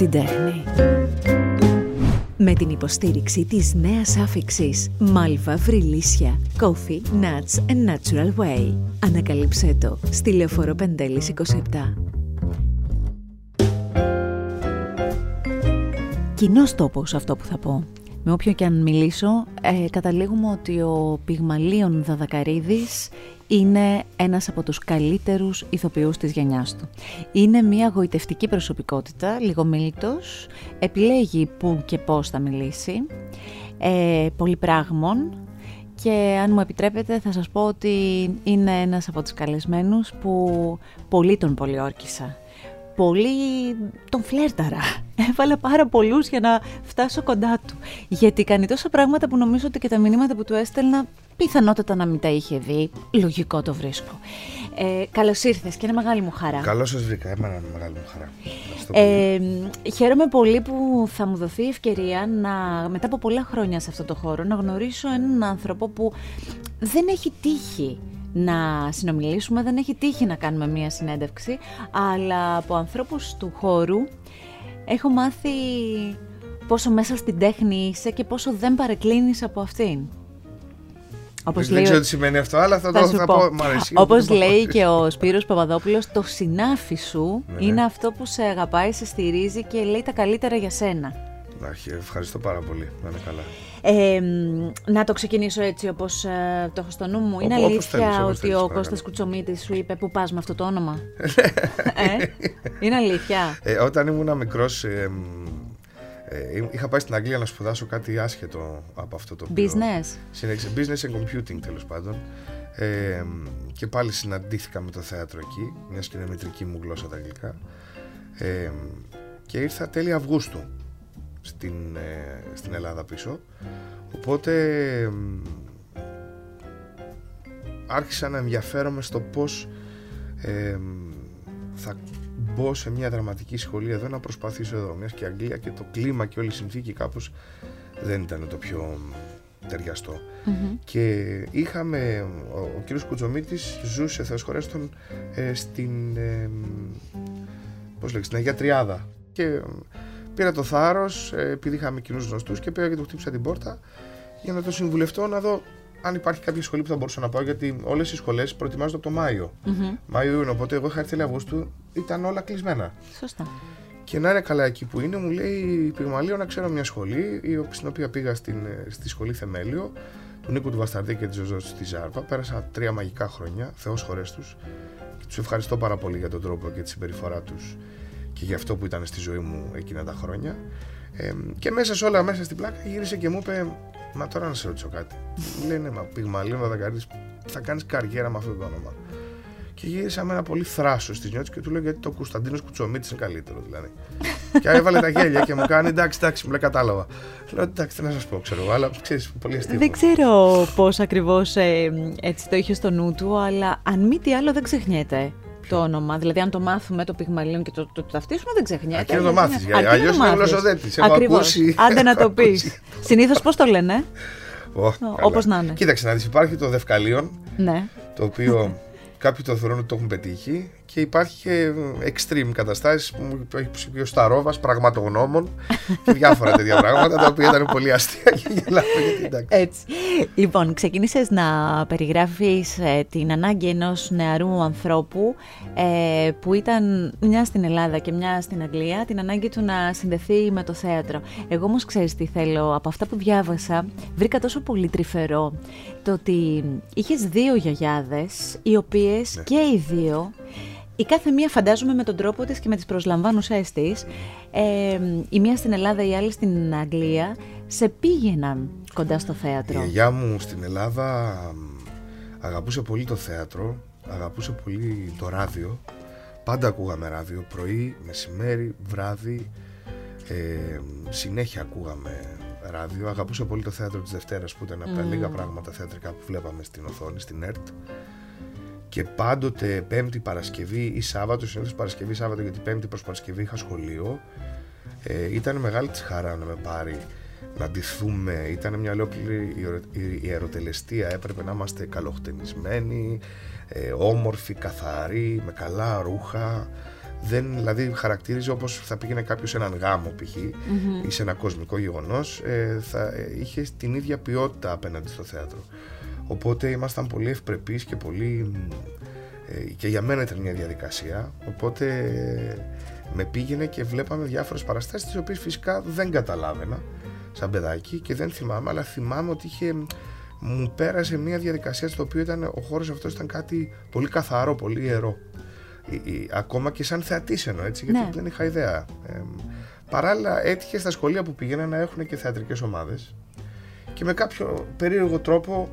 την τέχνη. Με την υποστήριξη της νέας άφηξης Malva Βρυλίσια Coffee, Nuts and Natural Way. Ανακαλύψέ το στη Λεωφορώ Πεντέλης 27. Κοινός τόπος αυτό που θα πω. Με όποιον και αν μιλήσω, ε, καταλήγουμε ότι ο Πυγμαλίων Δαδακαρίδης είναι ένας από τους καλύτερους ηθοποιούς της γενιάς του. Είναι μια γοητευτική προσωπικότητα, λιγομίλητος, επιλέγει που και πώς θα μιλήσει, ε, πολυπράγμων και αν μου επιτρέπετε θα σας πω ότι είναι ένας από τους καλεσμένους που πολύ τον πολιόρκησα πολύ τον φλέρταρα. Έβαλα πάρα πολλούς για να φτάσω κοντά του. Γιατί κάνει τόσα πράγματα που νομίζω ότι και τα μηνύματα που του έστελνα πιθανότατα να μην τα είχε δει. Λογικό το βρίσκω. Ε, Καλώς ήρθες και είναι μεγάλη μου χαρά. Καλώς σας βρήκα. Εμένα είναι μεγάλη μου χαρά. Ε, χαίρομαι πολύ που θα μου δοθεί η ευκαιρία να, μετά από πολλά χρόνια σε αυτό το χώρο να γνωρίσω έναν άνθρωπο που δεν έχει τύχει να συνομιλήσουμε, δεν έχει τύχει να κάνουμε μία συνέντευξη, αλλά από ανθρώπους του χώρου έχω μάθει πόσο μέσα στην τέχνη είσαι και πόσο δεν παρεκκλίνεις από αυτήν. Όπως δεν λέει, ξέρω τι σημαίνει αυτό, αλλά θα, το θα πω. πω Όπως λέει και ο Σπύρος Παπαδόπουλος, το συνάφι σου ναι, ναι. είναι αυτό που σε αγαπάει, σε στηρίζει και λέει τα καλύτερα για σένα. Ευχαριστώ πάρα πολύ. Να είναι καλά. Ε, να το ξεκινήσω έτσι όπως ε, το έχω στο νου μου. Είναι αλήθεια ότι ο Κώστας Κουτσομίτης σου είπε που πας με αυτό το όνομα. ε, είναι αλήθεια. Ε, όταν ήμουν μικρός ε, είχα πάει στην Αγγλία να σπουδάσω κάτι άσχετο από αυτό το Business; Business and computing τέλος πάντων. Ε, και πάλι συναντήθηκα με το θέατρο εκεί, μιας και είναι μητρική μου γλώσσα τα αγγλικά. Ε, και ήρθα τέλη Αυγούστου στην, ε, στην Ελλάδα πίσω. Οπότε άρχισα να ενδιαφέρομαι στο πώς θα μπω σε μια δραματική σχολή εδώ να προσπαθήσω εδώ. Μιας και η Αγγλία και το κλίμα και όλη η συνθήκη κάπως δεν ήταν το πιο ταιριαστο Και είχαμε, ο, ο κύριος Κουτζομίτης ζούσε, Θεός χωρέστον, ε, στην, ε, πώς λέγεται, στην Αγία Τριάδα. Και Πήρα το θάρρος, ε, επειδή είχαμε κοινούς γνωστούς και πήγα και του χτύπησα την πόρτα για να το συμβουλευτώ να δω αν υπάρχει κάποια σχολή που θα μπορούσα να πάω. Γιατί όλες οι σχολές προετοιμάζονται από το Μάιο. Mm-hmm. Μάιο είναι, οπότε εγώ είχα έρθει Αυγούστου, ήταν όλα κλεισμένα. Σωστά. Και να είναι καλά εκεί που είναι, μου λέει Πυγμαλίο να ξέρω μια σχολή, στην οποία πήγα στην, ε, στη σχολή Θεμέλιο, του Νίκου του Βασταρδί και της Ζωζός στη Ζάρπα. Πέρασα τρία μαγικά χρόνια, Θεός χωρέ του. Τους ευχαριστώ πάρα πολύ για τον τρόπο και τη συμπεριφορά τους και για αυτό που ήταν στη ζωή μου εκείνα τα χρόνια. Ε, και μέσα σε όλα, μέσα στην πλάκα, γύρισε και μου είπε: Μα τώρα να σε ρωτήσω κάτι. Μου λέει: Ναι, μα πυγμαλίνο θα κάνεις θα κάνεις καριέρα με αυτό το όνομα. Και γύρισα με ένα πολύ θράσος στη νιώτης και του λέω: Γιατί το Κωνσταντίνος Κουτσομίτης είναι καλύτερο, δηλαδή. και έβαλε τα γέλια και μου κάνει: Εντάξει, εντάξει, μου λέει: Κατάλαβα. Λέω: Εντάξει, τι να σας πω, ξέρω, αλλά ξέρεις, πολύ αστείο. Δεν ξέρω πώς ακριβώς ε, έτσι το είχε στο νου του, αλλά αν μη τι άλλο δεν ξεχνιέται το όνομα. Δηλαδή, αν το μάθουμε το πυγμαλίων και το, το, το ταυτίσουμε, δεν ξεχνιέται. Αρκεί να το μάθεις. Αλλιώς είναι γλωσσοδέτης. Ακριβώς. Άντε να το πεις. Συνήθως πώς το λένε; Όπως να είναι. Κοίταξε να δεις, υπάρχει το δευκαλίον. Ναι. Το οποίο κάποιοι το θεωρούν ότι το έχουν πετύχει και υπάρχει και extreme καταστάσεις που μου έχει ψηφίσει ο Σταρόβας, πραγματογνώμων και διάφορα τέτοια πράγματα τα οποία ήταν πολύ αστεία και γελάμε γιατί εντάξει. Έτσι. Λοιπόν, ξεκίνησες να περιγράφεις ε, την ανάγκη ενός νεαρού ανθρώπου ε, που ήταν μια στην Ελλάδα και μια στην Αγγλία, την ανάγκη του να συνδεθεί με το θέατρο. Εγώ όμως ξέρεις τι θέλω, από αυτά που διάβασα, βρήκα τόσο πολύ τρυφερό το ότι είχες δύο γιαγιάδες, οι οποίες ναι. και οι δύο η κάθε μία φαντάζομαι με τον τρόπο της και με τις προσλαμβάνουσές της, ε, η μία στην Ελλάδα, η άλλη στην Αγγλία, σε πήγαιναν κοντά στο θέατρο. Η γιαγιά μου στην Ελλάδα αγαπούσε πολύ το θέατρο, αγαπούσε πολύ το ράδιο. Πάντα ακούγαμε ράδιο, πρωί, μεσημέρι, βράδυ, ε, συνέχεια ακούγαμε ράδιο. Αγαπούσε πολύ το θέατρο της Δευτέρας που ήταν από τα λίγα πράγματα θεατρικά που βλέπαμε στην οθόνη, στην ΕΡΤ και πάντοτε Πέμπτη Παρασκευή ή Σάββατο, συνήθως Παρασκευή Σάββατο, γιατί Πέμπτη προς Παρασκευή είχα σχολείο. Ε, ήταν μεγάλη της χαρά να με πάρει να ντυθούμε. Ήταν μια ολόκληρη ιεροτελεστία. Έπρεπε να είμαστε καλοχτενισμένοι, ε, όμορφοι, καθαροί, με καλά ρούχα. Δεν, δηλαδή χαρακτήριζε όπως θα πήγαινε κάποιος σε έναν γάμο π.χ. ή σε ένα κοσμικό γεγονός ε, θα ε, είχε την ίδια ποιότητα απέναντι στο θέατρο οπότε ήμασταν πολύ ευπρεπείς και πολύ ε, και για μένα ήταν μια διαδικασία οπότε με πήγαινε και βλέπαμε διάφορες παραστάσεις τις οποίες φυσικά δεν καταλάβαινα σαν παιδάκι και δεν θυμάμαι αλλά θυμάμαι ότι είχε μου πέρασε μια διαδικασία στο οποίο ήταν, ο χώρος αυτός ήταν κάτι πολύ καθαρό, πολύ ιερό ακόμα και σαν θεατής εννοώ έτσι, γιατί ναι. δεν είχα ιδέα. Ε, παράλληλα έτυχε στα σχολεία που πήγαινα να έχουν και θεατρικές ομάδες και με κάποιο περίεργο τρόπο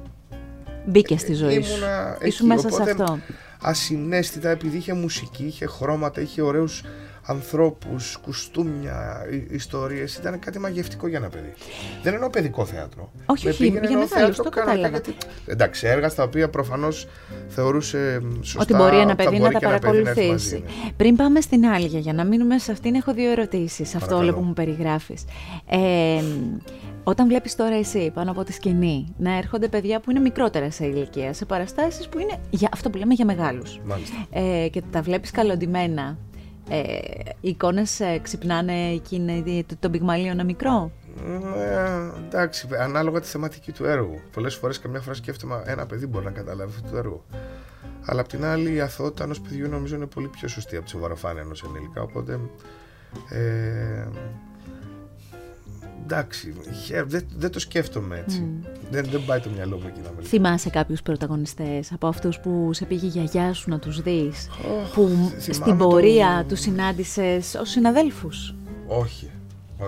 Μπήκε στη ζωή σου. Ήσουν μέσα σε αυτό. Ασυνέστητα επειδή είχε μουσική, είχε χρώματα, είχε ωραίους ανθρώπους, κουστούμια, ιστορίες. Ήταν κάτι μαγευτικό για ένα παιδί. Δεν εννοώ παιδικό θέατρο. Όχι, όχι, για μεγάλο, το κατάλαβα. Γιατί... Εντάξει, έργα στα οποία προφανώς θεωρούσε σωστά ότι μπορεί ένα παιδί να τα παρακολουθήσει. Ναι. Πριν πάμε στην άλλη, για να μείνουμε σε αυτήν, έχω δύο ερωτήσεις. Αυτό όλο που μου περιγράφεις. Ε, όταν βλέπεις τώρα εσύ πάνω από τη σκηνή να έρχονται παιδιά που είναι μικρότερα σε ηλικία, σε παραστάσεις που είναι για αυτό που λέμε για μεγάλους. Ε, και τα βλέπεις καλοντημένα ε, οι εικόνες ε, ξυπνάνε εκείνη το, το πυγμαλίο μικρό; Ε, εντάξει, ανάλογα τη θεματική του έργου. Πολλές φορές καμιά φορά σκέφτομαι ένα παιδί μπορεί να καταλάβει αυτό το έργο. Αλλά απ' την άλλη η αθότητα ενός παιδιού νομίζω είναι πολύ πιο σωστή από τη σοβαροφάνεια ενός ενήλικα. Οπότε ε, εντάξει, δεν, δεν το σκέφτομαι έτσι. Δεν, δεν πάει το μυαλό μου εκεί να με Θυμάσαι κάποιους πρωταγωνιστές από αυτούς που σε πήγε η γιαγιά σου να τους δεις, που στην πορεία το... τους συνάντησες ως συναδέλφους; Όχι,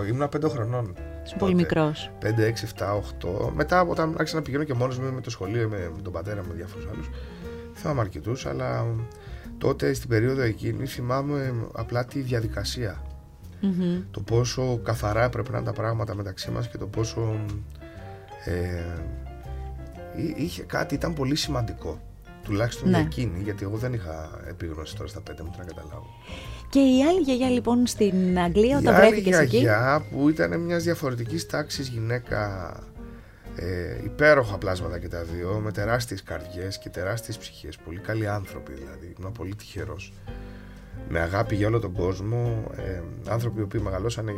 ήμουν πέντε χρονών. Είσαι πολύ μικρός. 5, 6, 7, 8. Μετά, όταν άρχισα να πηγαίνω και μόνος μου με το σχολείο, με, τον πατέρα μου, με διάφορους άλλους, θυμάμαι αρκετούς, αλλά τότε στην περίοδο εκείνη θυμάμαι απλά τη διαδικασία το πόσο καθαρά έπρεπε να είναι τα πράγματα μεταξύ μας και το πόσο ε, είχε κάτι, ήταν πολύ σημαντικό τουλάχιστον ναι. για εκείνη, γιατί εγώ δεν είχα επίγνωση τώρα στα πέντε μου να καταλάβω. Και η άλλη γιαγιά λοιπόν στην Αγγλία όταν βρέθηκες εκεί; Η γιαγιά που ήταν μιας διαφορετικής τάξης γυναίκα ε, υπέροχα πλάσματα και τα δύο, με τεράστιες καρδιές και τεράστιες ψυχές, πολύ καλοί άνθρωποι δηλαδή, ήμουν πολύ τυχερός με αγάπη για όλο τον κόσμο, ε, άνθρωποι οι οποίοι μεγαλώσανε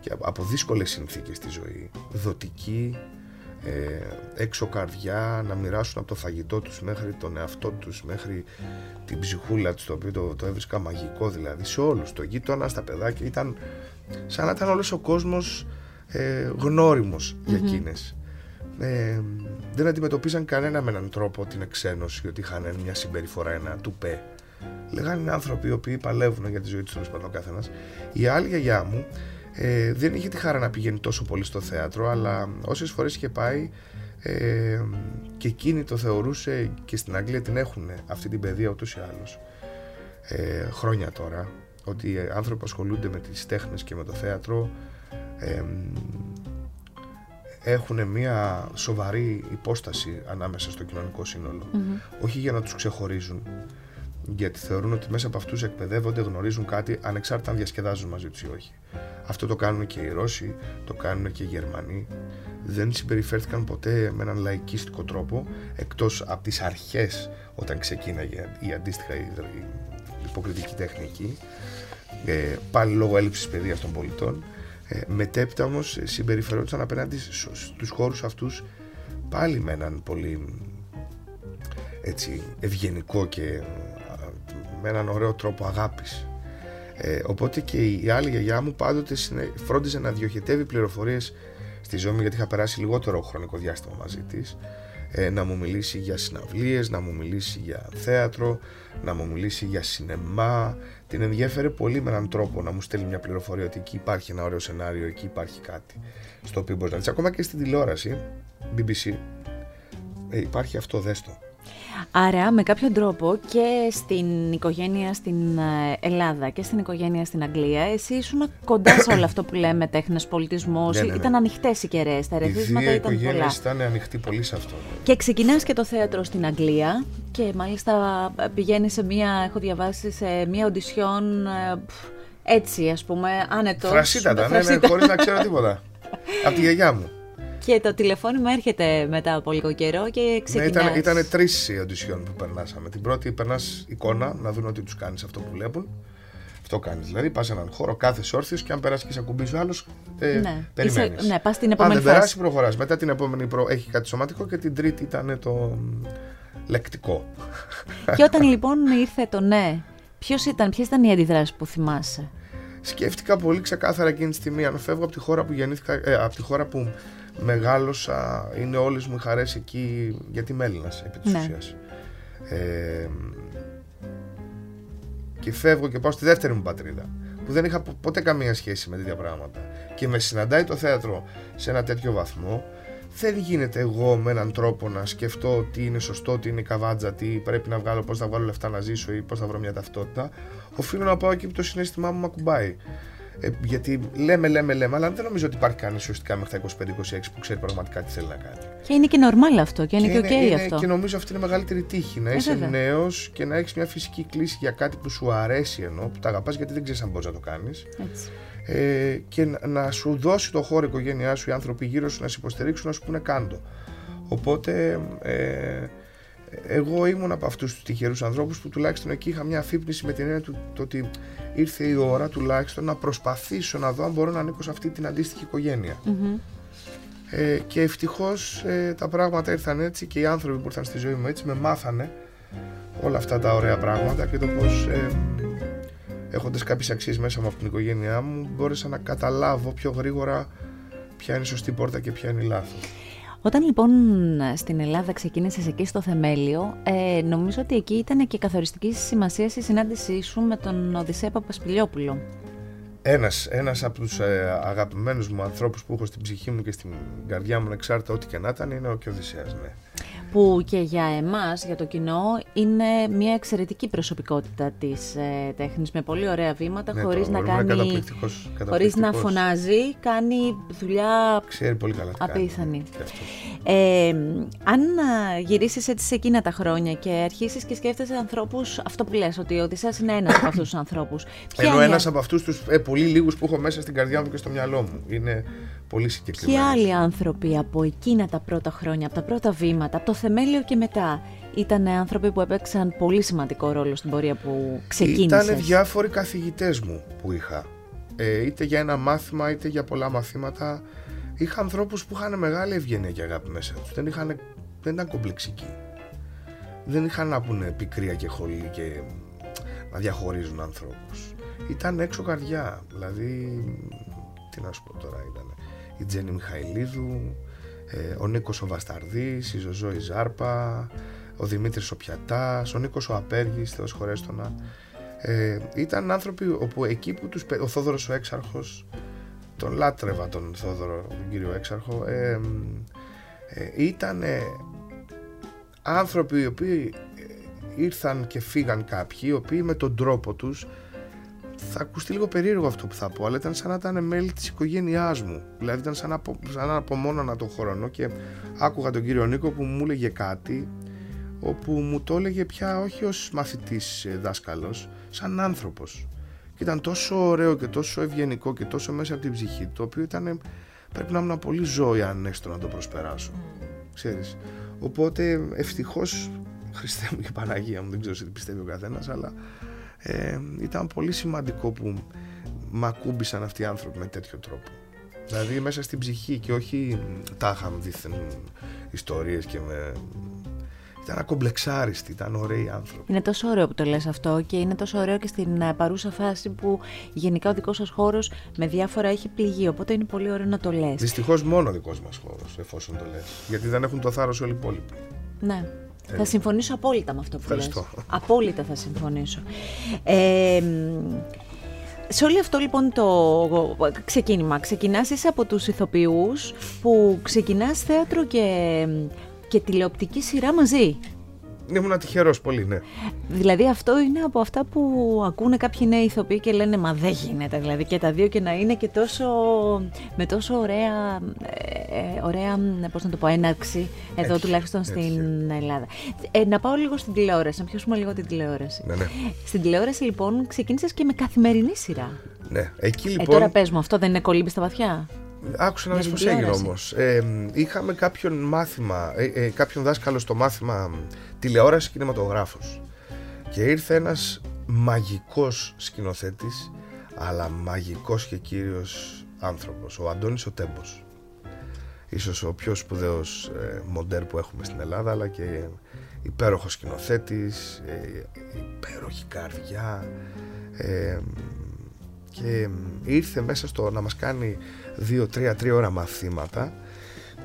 και από δύσκολες συνθήκες στη ζωή, δοτικοί, ε, έξω καρδιά, να μοιράσουν από το φαγητό τους μέχρι τον εαυτό τους, μέχρι την ψυχούλα τους, το οποίο το, το έβρισκα μαγικό δηλαδή, σε όλους, το γείτονας, στα παιδάκια, ήταν σαν να ήταν όλος ο κόσμος ε, γνώριμος για εκείνες. Ε, δεν αντιμετωπίζαν κανένα με έναν τρόπο την εξένωση ότι είχαν μια συμπεριφορά, ένα τουπέ Λέγανε είναι άνθρωποι οι οποίοι παλεύουν για τη ζωή τους τέλος πάντων καθένας. Η άλλη γιαγιά μου ε, δεν είχε τη χαρά να πηγαίνει τόσο πολύ στο θέατρο, αλλά όσες φορές είχε πάει ε, και εκείνη το θεωρούσε και στην Αγγλία την έχουν αυτή την παιδεία ούτως ή άλλως. Ε, χρόνια τώρα, ότι άνθρωποι που ασχολούνται με τις τέχνες και με το θέατρο ε, έχουν μια σοβαρή υπόσταση ανάμεσα στο κοινωνικό όχι για να τους ξεχωρίζουν γιατί θεωρούν ότι μέσα από αυτούς εκπαιδεύονται, γνωρίζουν κάτι ανεξάρτητα αν διασκεδάζουν μαζί τους ή όχι. Αυτό το κάνουν και οι Ρώσοι, το κάνουν και οι Γερμανοί. Δεν συμπεριφέρθηκαν ποτέ με έναν λαϊκίστικο τρόπο, εκτός από τις αρχές όταν ξεκίναγε η αντίστοιχα η υποκριτική τεχνική, ε, πάλι λόγω έλλειψης παιδείας των πολιτών. Ε, μετέπειτα όμως συμπεριφερόντουσαν απέναντι στους χώρους αυτούς πάλι με έναν πολύ έτσι, ευγενικό και με έναν ωραίο τρόπο αγάπης. Ε, οπότε και η άλλη γιαγιά μου πάντοτε φρόντιζε να διοχετεύει πληροφορίες στη ζωή μου γιατί είχα περάσει λιγότερο χρονικό διάστημα μαζί της ε, να μου μιλήσει για συναυλίες, να μου μιλήσει για θέατρο, να μου μιλήσει για σινεμά. Την ενδιέφερε πολύ με έναν τρόπο να μου στέλνει μια πληροφορία ότι εκεί υπάρχει ένα ωραίο σενάριο, εκεί υπάρχει κάτι στο οποίο μπορείς να δεις. Ακόμα και στην τηλεόραση, BBC, ε, υπάρχει αυτό, δέστο. Άρα με κάποιο τρόπο και στην οικογένεια στην ε, Ελλάδα και στην οικογένεια στην Αγγλία εσύ ήσουν κοντά σε όλο αυτό που λέμε τέχνες, πολιτισμός, ναι, ναι, ναι. ήταν ανοιχτές οι κεραίες, τα ερεθίσματα ήταν πολλά. Η ήταν ανοιχτή πολύ σε αυτό. Και ξεκινάς και το θέατρο στην Αγγλία και μάλιστα πηγαίνεις σε μία, έχω διαβάσει σε μία οντισιόν ε, έτσι ας πούμε, άνετος. Φρασίτατα, ναι, ναι, χωρίς να ξέρω τίποτα. Από τη γιαγιά μου. Και το τηλεφώνημα έρχεται μετά από λίγο καιρό και ξεκινάς. Ναι, ήταν, ήταν τρεις οι οντισιόν που περνάσαμε. Την πρώτη περνάς εικόνα, να δουν ότι τους κάνεις αυτό που βλέπουν. Αυτό κάνεις. Δηλαδή, πας σε έναν χώρο, κάθε όρθιο και αν περάσεις και σε ακουμπήσει ο άλλος, ε, ναι. περιμένεις. Ναι, πας την αν επόμενη δεν περάσεις, φάση. προχωράς. Μετά την επόμενη προ... έχει κάτι σωματικό και την τρίτη ήταν το λεκτικό. Και όταν λοιπόν ήρθε το ναι, ποιος ήταν, ποιες ήταν οι αντιδράσεις που θυμάσαι; Σκέφτηκα πολύ ξεκάθαρα εκείνη τη στιγμή. Αν φεύγω από τη χώρα που γεννήθηκα, ε, από τη χώρα που μεγάλωσα, είναι όλες μου οι χαρές εκεί, γιατί είμαι Έλληνας επί της Ναι. ουσίας. Ε, και φεύγω και πάω στη δεύτερη μου πατρίδα, που δεν είχα πο- ποτέ καμία σχέση με τέτοια πράγματα. Και με συναντάει το θέατρο σε ένα τέτοιο βαθμό, δεν γίνεται εγώ με έναν τρόπο να σκεφτώ τι είναι σωστό, τι είναι καβάτζα, τι πρέπει να βγάλω, πώς θα βγάλω λεφτά να ζήσω ή πώς θα βρω μια ταυτότητα. Οφείλω να πάω εκεί που το συναίσθημά μου με ακουμπάει. Ε, γιατί λέμε, λέμε, λέμε, αλλά δεν νομίζω ότι υπάρχει κανείς ουσιαστικά μέχρι τα 25-26 που ξέρει πραγματικά τι θέλει να κάνει. Και είναι και normal αυτό και είναι και οκ είναι- αυτό. και νομίζω αυτή είναι η μεγαλύτερη τύχη. Να Ε, είσαι βέβαια. νέος και να έχεις μια φυσική κλίση για κάτι που σου αρέσει ενώ, που τα αγαπάς γιατί δεν ξέρεις αν μπορείς να το κάνεις. Έτσι. Ε, και να- να σου δώσει το χώρο η οικογένειά σου, οι άνθρωποι γύρω σου να σε υποστηρίξουν, να σου πούνε κάντο. Οπότε ε, εγώ ήμουν από αυτούς τους τυχερούς ανθρώπους που τουλάχιστον εκεί είχα μια αφύπνιση με την έννοια του το ότι ήρθε η ώρα τουλάχιστον να προσπαθήσω να δω αν μπορώ να ανήκω σε αυτή την αντίστοιχη οικογένεια. Μμμ. Ε, και ευτυχώς ε, τα πράγματα ήρθαν έτσι και οι άνθρωποι που ήρθαν στη ζωή μου έτσι με μάθανε όλα αυτά τα ωραία πράγματα και το πώς ε, έχοντας κάποιες αξίες μέσα μου από την οικογένειά μου μπόρεσα να καταλάβω πιο γρήγορα ποια είναι η σωστή πόρτα και ποια είναι η λάθος. Όταν λοιπόν στην Ελλάδα ξεκίνησες εκεί στο θεμέλιο, ε, νομίζω ότι εκεί ήταν και καθοριστική σημασία η συνάντησή σου με τον Οδυσσέα Παπασπηλιόπουλο. Ένας, ένας από τους ε, αγαπημένους μου ανθρώπους που έχω στην ψυχή μου και στην καρδιά μου εξάρτητα ό,τι και να ήταν είναι ο και Οδυσσέας, ναι. Που και για εμάς, για το κοινό, είναι μια εξαιρετική προσωπικότητα της ε, τέχνης με πολύ ωραία βήματα, ναι χωρίς το να αγόρι μου είναι κάνει... καταπληκτικός, Χωρίς να καταπληκτικός. φωνάζει, κάνει δουλειά Ξέρει πολύ καλά τι κάνει. Απίθανη. Και αυτός. Ε, αν α, γυρίσεις έτσι σε εκείνα τα χρόνια και αρχίσεις και σκέφτεσαι ανθρώπους, αυτό που λες, ότι ο Οδυσσέας είναι ένας από αυτούς τους ανθρώπους. ποια Ενώ είναι- ένας από αυτούς τους ε, πολύ λίγους που έχω μέσα στην καρδιά μου και στο μυαλό μου. Είναι πολύ Ποιοι συγκεκριμένος. άλλοι άνθρωποι από εκείνα τα πρώτα χρόνια, από τα πρώτα βήματα, από το θεμέλιο και μετά, ήταν άνθρωποι που έπαιξαν πολύ σημαντικό ρόλο στην πορεία που ξεκίνησες. Ήταν διάφοροι καθηγητές μου που είχα. Ε, είτε για ένα μάθημα είτε για πολλά μαθήματα. Είχα ανθρώπους που είχαν μεγάλη ευγένεια και αγάπη μέσα τους. Δεν, είχαν, δεν ήταν κομπλεξικοί. Δεν είχαν να πούνε πικρία και χολή και να διαχωρίζουν ανθρώπους. Ήταν έξω καρδιά. Δηλαδή, τι να σου πω τώρα ήταν. Η Τζέννη Μιχαηλίδου, ε, ο Νίκος ο Βασταρδής, η Ζωζό η Ζάρπα, ο Δημήτρης ο Πιατάς, ο Νίκος ο Απέργης, Θεός χωρέστονα. Ε, ήταν άνθρωποι όπου εκεί που τους... πε- Ο Θόδωρος ο Έξαρχος, τον λάτρευα τον Θόδωρο, τον κύριο Έξαρχο, ε, ε, ήταν άνθρωποι οι οποίοι ε, ήρθαν και φύγαν κάποιοι, οι οποίοι με τον τρόπο τους θα ακουστεί λίγο περίεργο αυτό που θα πω, αλλά ήταν σαν να ήταν μέλη της οικογένειάς μου. Δηλαδή ήταν σαν να, απο, σαν να απομόνωνα τον χρόνο και άκουγα τον κύριο Νίκο που μου έλεγε κάτι όπου μου το έλεγε πια όχι ως μαθητής ε, δάσκαλος, σαν άνθρωπος. Και ήταν τόσο ωραίο και τόσο ευγενικό και τόσο μέσα από την ψυχή του, το οποίο ήταν, πρέπει να ήμουν πολύ ζώη αν έστω να το προσπεράσω. Ξέρεις. Οπότε ευτυχώς, Χριστέ μου και Παναγία μου, δεν ξέρω σε τι πιστεύει ο καθένας, αλλά ε, ήταν πολύ σημαντικό που μ' ακούμπησαν αυτοί οι άνθρωποι με τέτοιο τρόπο. Δηλαδή μέσα στην ψυχή και όχι τα είχαν δίθεν ιστορίες και με... Ήταν ακομπλεξάριστοι, ήταν ωραίοι άνθρωποι. Είναι τόσο ωραίο που το λες αυτό και είναι τόσο ωραίο και στην ε, παρούσα φάση που γενικά ο δικός σας χώρος με διάφορα έχει πληγεί, οπότε είναι πολύ ωραίο να το λες. Δυστυχώς μόνο ο δικός μας χώρος, εφόσον το λες. Γιατί δεν έχουν το θάρρος όλοι οι υπόλοιποι. Ναι. Θα συμφωνήσω απόλυτα με αυτό που λες. Ευχαριστώ. Απόλυτα θα συμφωνήσω. Ε, μ, σε όλο αυτό λοιπόν το ξεκίνημα, ξεκινάς είσαι από τους ηθοποιούς που ξεκινάς θέατρο και, και τηλεοπτική σειρά μαζί. Ήμουν τυχερό πολύ, ναι. Δηλαδή αυτό είναι από αυτά που ακούνε κάποιοι νέοι ηθοποιοί και λένε μα δεν γίνεται δηλαδή και τα δύο και να είναι και τόσο με τόσο ωραία, ε, ε, ωραία πώς να το πω, έναρξη εδώ Έτσι, τουλάχιστον έτσι. στην Ελλάδα. Ε, να πάω λίγο στην τηλεόραση, να πιάσουμε λίγο την τηλεόραση. Ναι, ναι. Στην τηλεόραση λοιπόν ξεκίνησες και με καθημερινή σειρά. ναι. Εκεί ε, λοιπόν. τώρα πες μου, αυτό δεν είναι κολύμπη στα βαθιά; Άκουσα να Για δεις την πώς έγινε τηλεόραση. όμως. Ε, είχαμε κάποιον μάθημα, ε, ε, κάποιον δάσκαλο στο μάθημα τηλεόραση κινηματογράφος. Και ήρθε ένας μαγικός σκηνοθέτης αλλά μαγικός και κύριος άνθρωπος ο Αντώνης ο Τέμπος ίσως ο πιο σπουδαίος ε, μοντέρ που έχουμε στην Ελλάδα αλλά και υπέροχος σκηνοθέτης ε, υπέροχη καρδιά ε, και ήρθε μέσα στο να μας κάνει δύο, τρία, τρία ώρα μαθήματα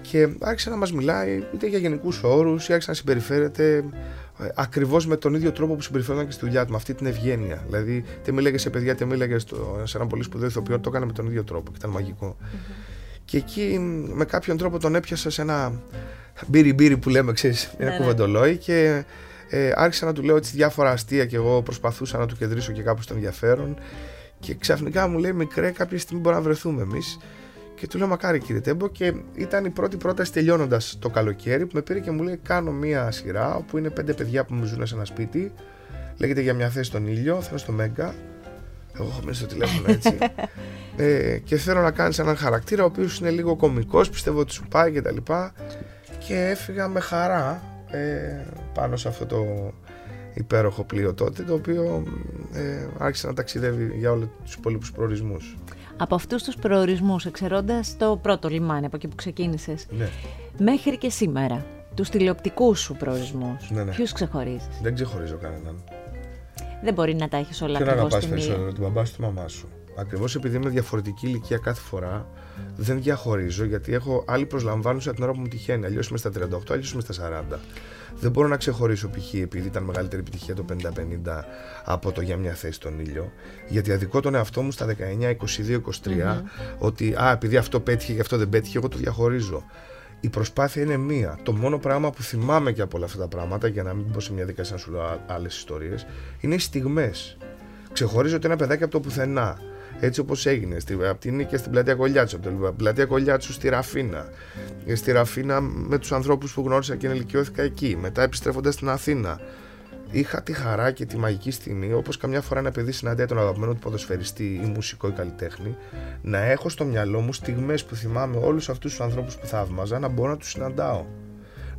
και άρχισε να μας μιλάει είτε για γενικούς όρους ή άρχισε να συμπεριφέρεται ε, ακριβώς με τον ίδιο τρόπο που συμπεριφέρονταν και στη δουλειά του, με αυτή την ευγένεια. Δηλαδή, είτε μίλαγε σε παιδιά, είτε μίλαγε σε έναν πολύ σπουδαίο ηθοποιό, το έκανε με τον ίδιο τρόπο και ήταν μαγικό. Και εκεί με κάποιον τρόπο τον έπιασα σε ένα μπύρι μπύρι που λέμε, ξέρεις, ένα ναι, ναι. κουβεντολόι και ε, άρχισα να του λέω έτσι διάφορα αστεία και εγώ προσπαθούσα να του κεντρήσω και κάπου στο ενδιαφέρον. Και ξαφνικά μου λέει: Μικρέ, κάποια στιγμή μπορούμε να βρεθούμε εμείς. Και του λέω μακάρι κύριε Τέμπο και ήταν η πρώτη πρόταση τελειώνοντας το καλοκαίρι που με πήρε και μου λέει κάνω μία σειρά όπου είναι πέντε παιδιά που μου ζουν σε ένα σπίτι λέγεται για μια θέση στον ήλιο, θα είναι στο Μέγκα εγώ έχω μέσα στο τηλέφωνο έτσι ε, και θέλω να κάνεις έναν χαρακτήρα ο οποίος είναι λίγο κωμικός πιστεύω ότι σου πάει και τα λοιπά και έφυγα με χαρά ε, πάνω σε αυτό το υπέροχο πλοίο τότε το οποίο ε, άρχισε να ταξιδεύει για όλους τους υπόλοιπους προορισμούς από αυτούς τους προορισμούς, εξαιρώντας το πρώτο λιμάνι από εκεί που ξεκίνησες, ναι. μέχρι και σήμερα, τους τηλεοπτικούς σου προορισμούς, ναι, ναι. ποιους ξεχωρίζεις; Δεν ξεχωρίζω κανέναν. Δεν μπορεί να τα έχεις όλα Και να αγαπάς περισσότερο την μπαμπά σου τη μαμά σου. Ακριβώς επειδή είμαι διαφορετική ηλικία κάθε φορά, δεν διαχωρίζω γιατί έχω άλλη προσλαμβάνουσα την ώρα που μου τυχαίνει. Αλλιώς είμαι στα 38, αλλιώς είμαι στα 40. Δεν μπορώ να ξεχωρίσω π.χ. επειδή ήταν μεγαλύτερη επιτυχία το 50-50 από το για μια θέση στον ήλιο. Γιατί αδικό τον εαυτό μου στα 19, 22, 23 ότι α, επειδή αυτό πέτυχε και αυτό δεν πέτυχε, εγώ το διαχωρίζω. Η προσπάθεια είναι μία. Το μόνο πράγμα που θυμάμαι και από όλα αυτά τα πράγματα, για να μην πω σε μια δικασία να σου λέω άλλες ιστορίες, είναι οι στιγμές. Ξεχωρίζω ότι ένα παιδάκι από το πουθενά έτσι όπως έγινε. από την νίκη στην πλατεία Κολιάτσου, από την πλατεία Κολιάτσου στη Ραφίνα. Ε, στη Ραφίνα με τους ανθρώπους που γνώρισα και ενηλικιώθηκα εκεί. Μετά επιστρέφοντας στην Αθήνα. Είχα τη χαρά και τη μαγική στιγμή, όπως καμιά φορά ένα παιδί συναντάει τον αγαπημένο του ποδοσφαιριστή ή μουσικό ή καλλιτέχνη, να έχω στο μυαλό μου στιγμές που θυμάμαι όλους αυτούς τους ανθρώπους που θαύμαζα να μπορώ να τους συναντάω.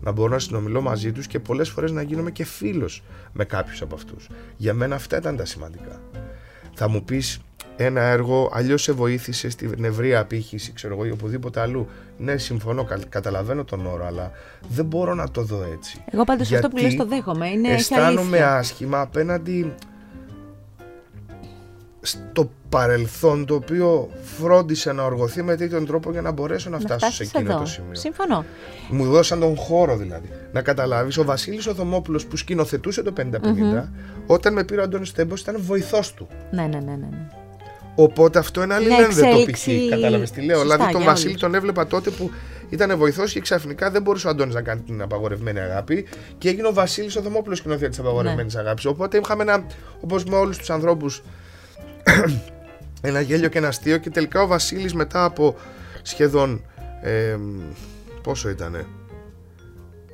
Να μπορώ να συνομιλώ μαζί τους και πολλές φορές να γίνομαι και φίλος με κάποιους από αυτούς. Για μένα αυτά ήταν τα σημαντικά. Θα μου πεις, ένα έργο, αλλιώς σε βοήθησε στην ευρεία απήχηση, ξέρω εγώ, ή οπουδήποτε αλλού. Ναι, συμφωνώ, καταλαβαίνω τον όρο, αλλά δεν μπορώ να το δω έτσι. Εγώ πάντως αυτό που λες το δέχομαι. Είναι αισθάνομαι άσχημα απέναντι στο παρελθόν το οποίο φρόντισε να οργωθεί με τέτοιον τρόπο για να μπορέσω να, να φτάσω σε εκείνο το σημείο. Συμφωνώ. Μου δώσαν τον χώρο δηλαδή. Να καταλάβεις, ο Βασίλης ο που σκηνοθετούσε το 50-50, mm-hmm. όταν με πήρε ο Αντώνης Τέμπο ήταν βοηθός του. Ναι, ναι, ναι, ναι. Ναι. Οπότε αυτό είναι αλληλένδετο π.χ. Κατάλαβες τι λέω; δηλαδή τον Βασίλη τον έβλεπα τότε που ήταν βοηθός και ξαφνικά δεν μπορούσε ο Αντώνης να κάνει την απαγορευμένη αγάπη και έγινε ο Βασίλης ο Δομόπουλο σκηνοθέτη της απαγορευμένης ναι. αγάπης. Οπότε είχαμε ένα, όπως με όλους τους ανθρώπους, ένα γέλιο και ένα αστείο και τελικά ο Βασίλης μετά από σχεδόν. Ε, πόσο ήτανε;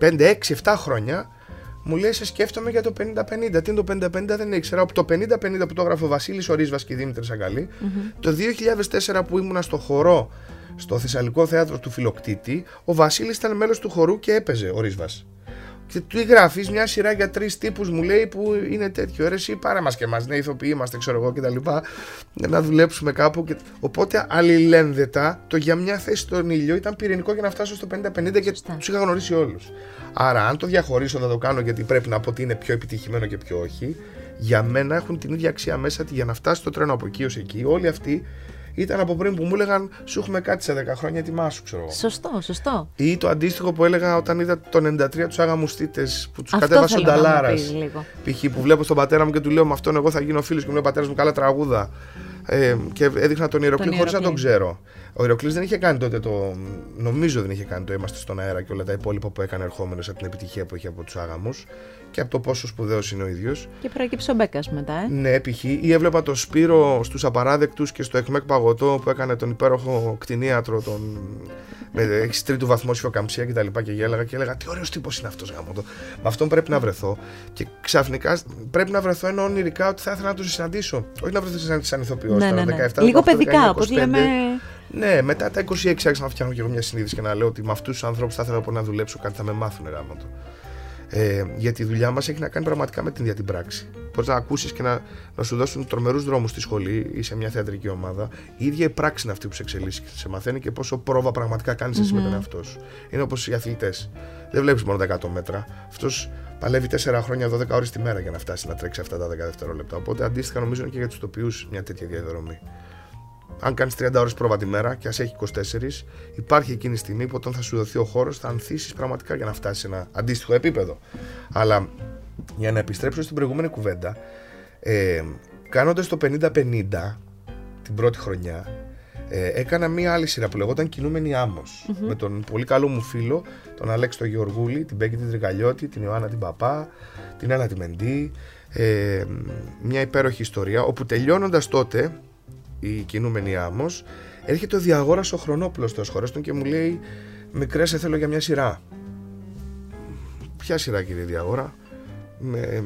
5, 6, 7 χρόνια μου λέει σε σκέφτομαι για το 50-50. Τι είναι το 50-50 δεν ήξερα. Από το 50-50 που το έγραφε ο Βασίλης Ορίσβα και η Δήμητρη Σαγκαλή, mm-hmm. το 2004 που ήμουνα στο χορό στο Θεσσαλικό Θέατρο του Φιλοκτήτη, ο Βασίλης ήταν μέλος του χορού και έπαιζε ο Ρίσβας. Και του γράφεις μια σειρά για τρεις τύπους, μου λέει, που είναι τέτοιο. Αίρεση, πάρε μας και μας, ναι, ηθοποιοί είμαστε, ξέρω εγώ κτλ. Να δουλέψουμε κάπου. Και... Οπότε αλληλένδετα το για μια θέση στον ήλιο ήταν πυρηνικό για να φτάσω στο 50-50 και τους είχα γνωρίσει όλους. Άρα, αν το διαχωρίσω, θα το κάνω γιατί πρέπει να πω ότι είναι πιο επιτυχημένο και πιο όχι. Για μένα έχουν την ίδια αξία μέσα για να φτάσει το τρένο από εκεί ως εκεί. Όλοι αυτοί ήταν από πριν που μου έλεγαν Σου έχουμε κάτι σε 10 χρόνια, ετοιμάσου, ξέρω εγώ. Σωστό, σωστό. Ή το αντίστοιχο που έλεγα όταν είδα το 93 τους άγαμουστήτε που τους κατέβασε ο Νταλάρας. Π.χ. που βλέπω στον πατέρα μου και του λέω Με αυτόν εγώ θα γίνω φίλος και μου λέει ο πατέρας μου καλά τραγούδα. Ε, και έδειχνα τον Ηρωκλή χωρίς να τον ξέρω. Ο Ηρωκλή δεν είχε κάνει τότε το. Νομίζω δεν είχε κάνει το Είμαστε στον αέρα και όλα τα υπόλοιπα που έκανε ερχόμενος από την επιτυχία που είχε από τους άγαμους και από το πόσο σπουδαίος είναι ο ίδιος. Και προέκυψε ο Μπέκας μετά, ε. Ναι, π.χ. ή έβλεπα το Σπύρο στους Απαράδεκτους και στο Εκμεκ Παγωτό που έκανε τον υπέροχο κτηνίατρο, τον. με έχει τρίτου βαθμό σιωκαμψία κτλ. Και, και γέλαγα και έλεγα Τι ωραίος τύπος είναι αυτός γάμο. Με αυτόν πρέπει να βρεθώ. Και ξαφνικά πρέπει να βρεθώ ενώ ονειρικά ότι θα ήθελα να τους συναντήσω. Όχι να βρεθώ σαν ηθοποιός ναι, ναι, ναι. 17, Λίγο παιδικά, όπως λέμε. Ναι, μετά τα 26 άρχισα να φτιάχνω και εγώ μια συνείδηση και να λέω ότι με αυτούς τους ανθρώπους θα ήθελα να δουλέψω κάτι θα με μάθουν γάμο Ε, γιατί η δουλειά μας έχει να κάνει πραγματικά με την ίδια την πράξη. Μπορείς να ακούσεις και να, να σου δώσουν τρομερούς δρόμους στη σχολή ή σε μια θεατρική ομάδα. Η ίδια η πράξη είναι αυτή που σε εξελίσσει και σε μαθαίνει και πόσο πρόβα πραγματικά κάνεις mm-hmm. εσύ με τον εαυτό σου. Είναι όπως οι αθλητές. Δεν βλέπεις μόνο τα 100 μέτρα. Αυτός παλεύει 4 χρόνια, 12 ώρες τη μέρα για να φτάσει να τρέξει αυτά τα 10 δευτερόλεπτα. Οπότε αντίστοιχα νομίζω είναι και για τους τοπιού μια τέτοια διαδρομή αν κάνεις 30 ώρες πρόβα τη μέρα και ας έχει 24, υπάρχει εκείνη τη στιγμή που όταν θα σου δοθεί ο χώρος θα ανθίσεις πραγματικά για να φτάσεις σε ένα αντίστοιχο επίπεδο. Αλλά για να επιστρέψω στην προηγούμενη κουβέντα, ε, κάνοντας το 50-50 την πρώτη χρονιά, ε, έκανα μία άλλη σειρά που λεγόταν Κινούμενη Με τον πολύ καλό μου φίλο, τον Αλέξη τον Γεωργούλη, την Μπέκη την Τρικαλιώτη, την Ιωάννα την Παπά, την Έλα τη Μεντή. Ε, μια υπέροχη ιστορία όπου τελειώνοντας τότε η κινούμενη άμμος, έρχεται ο Διαγόρας ο Χρονόπουλος στο σχολείο και μου λέει: Μικρές, σε θέλω για μια σειρά. Ποια σειρά, κύριε Διαγόρα, με,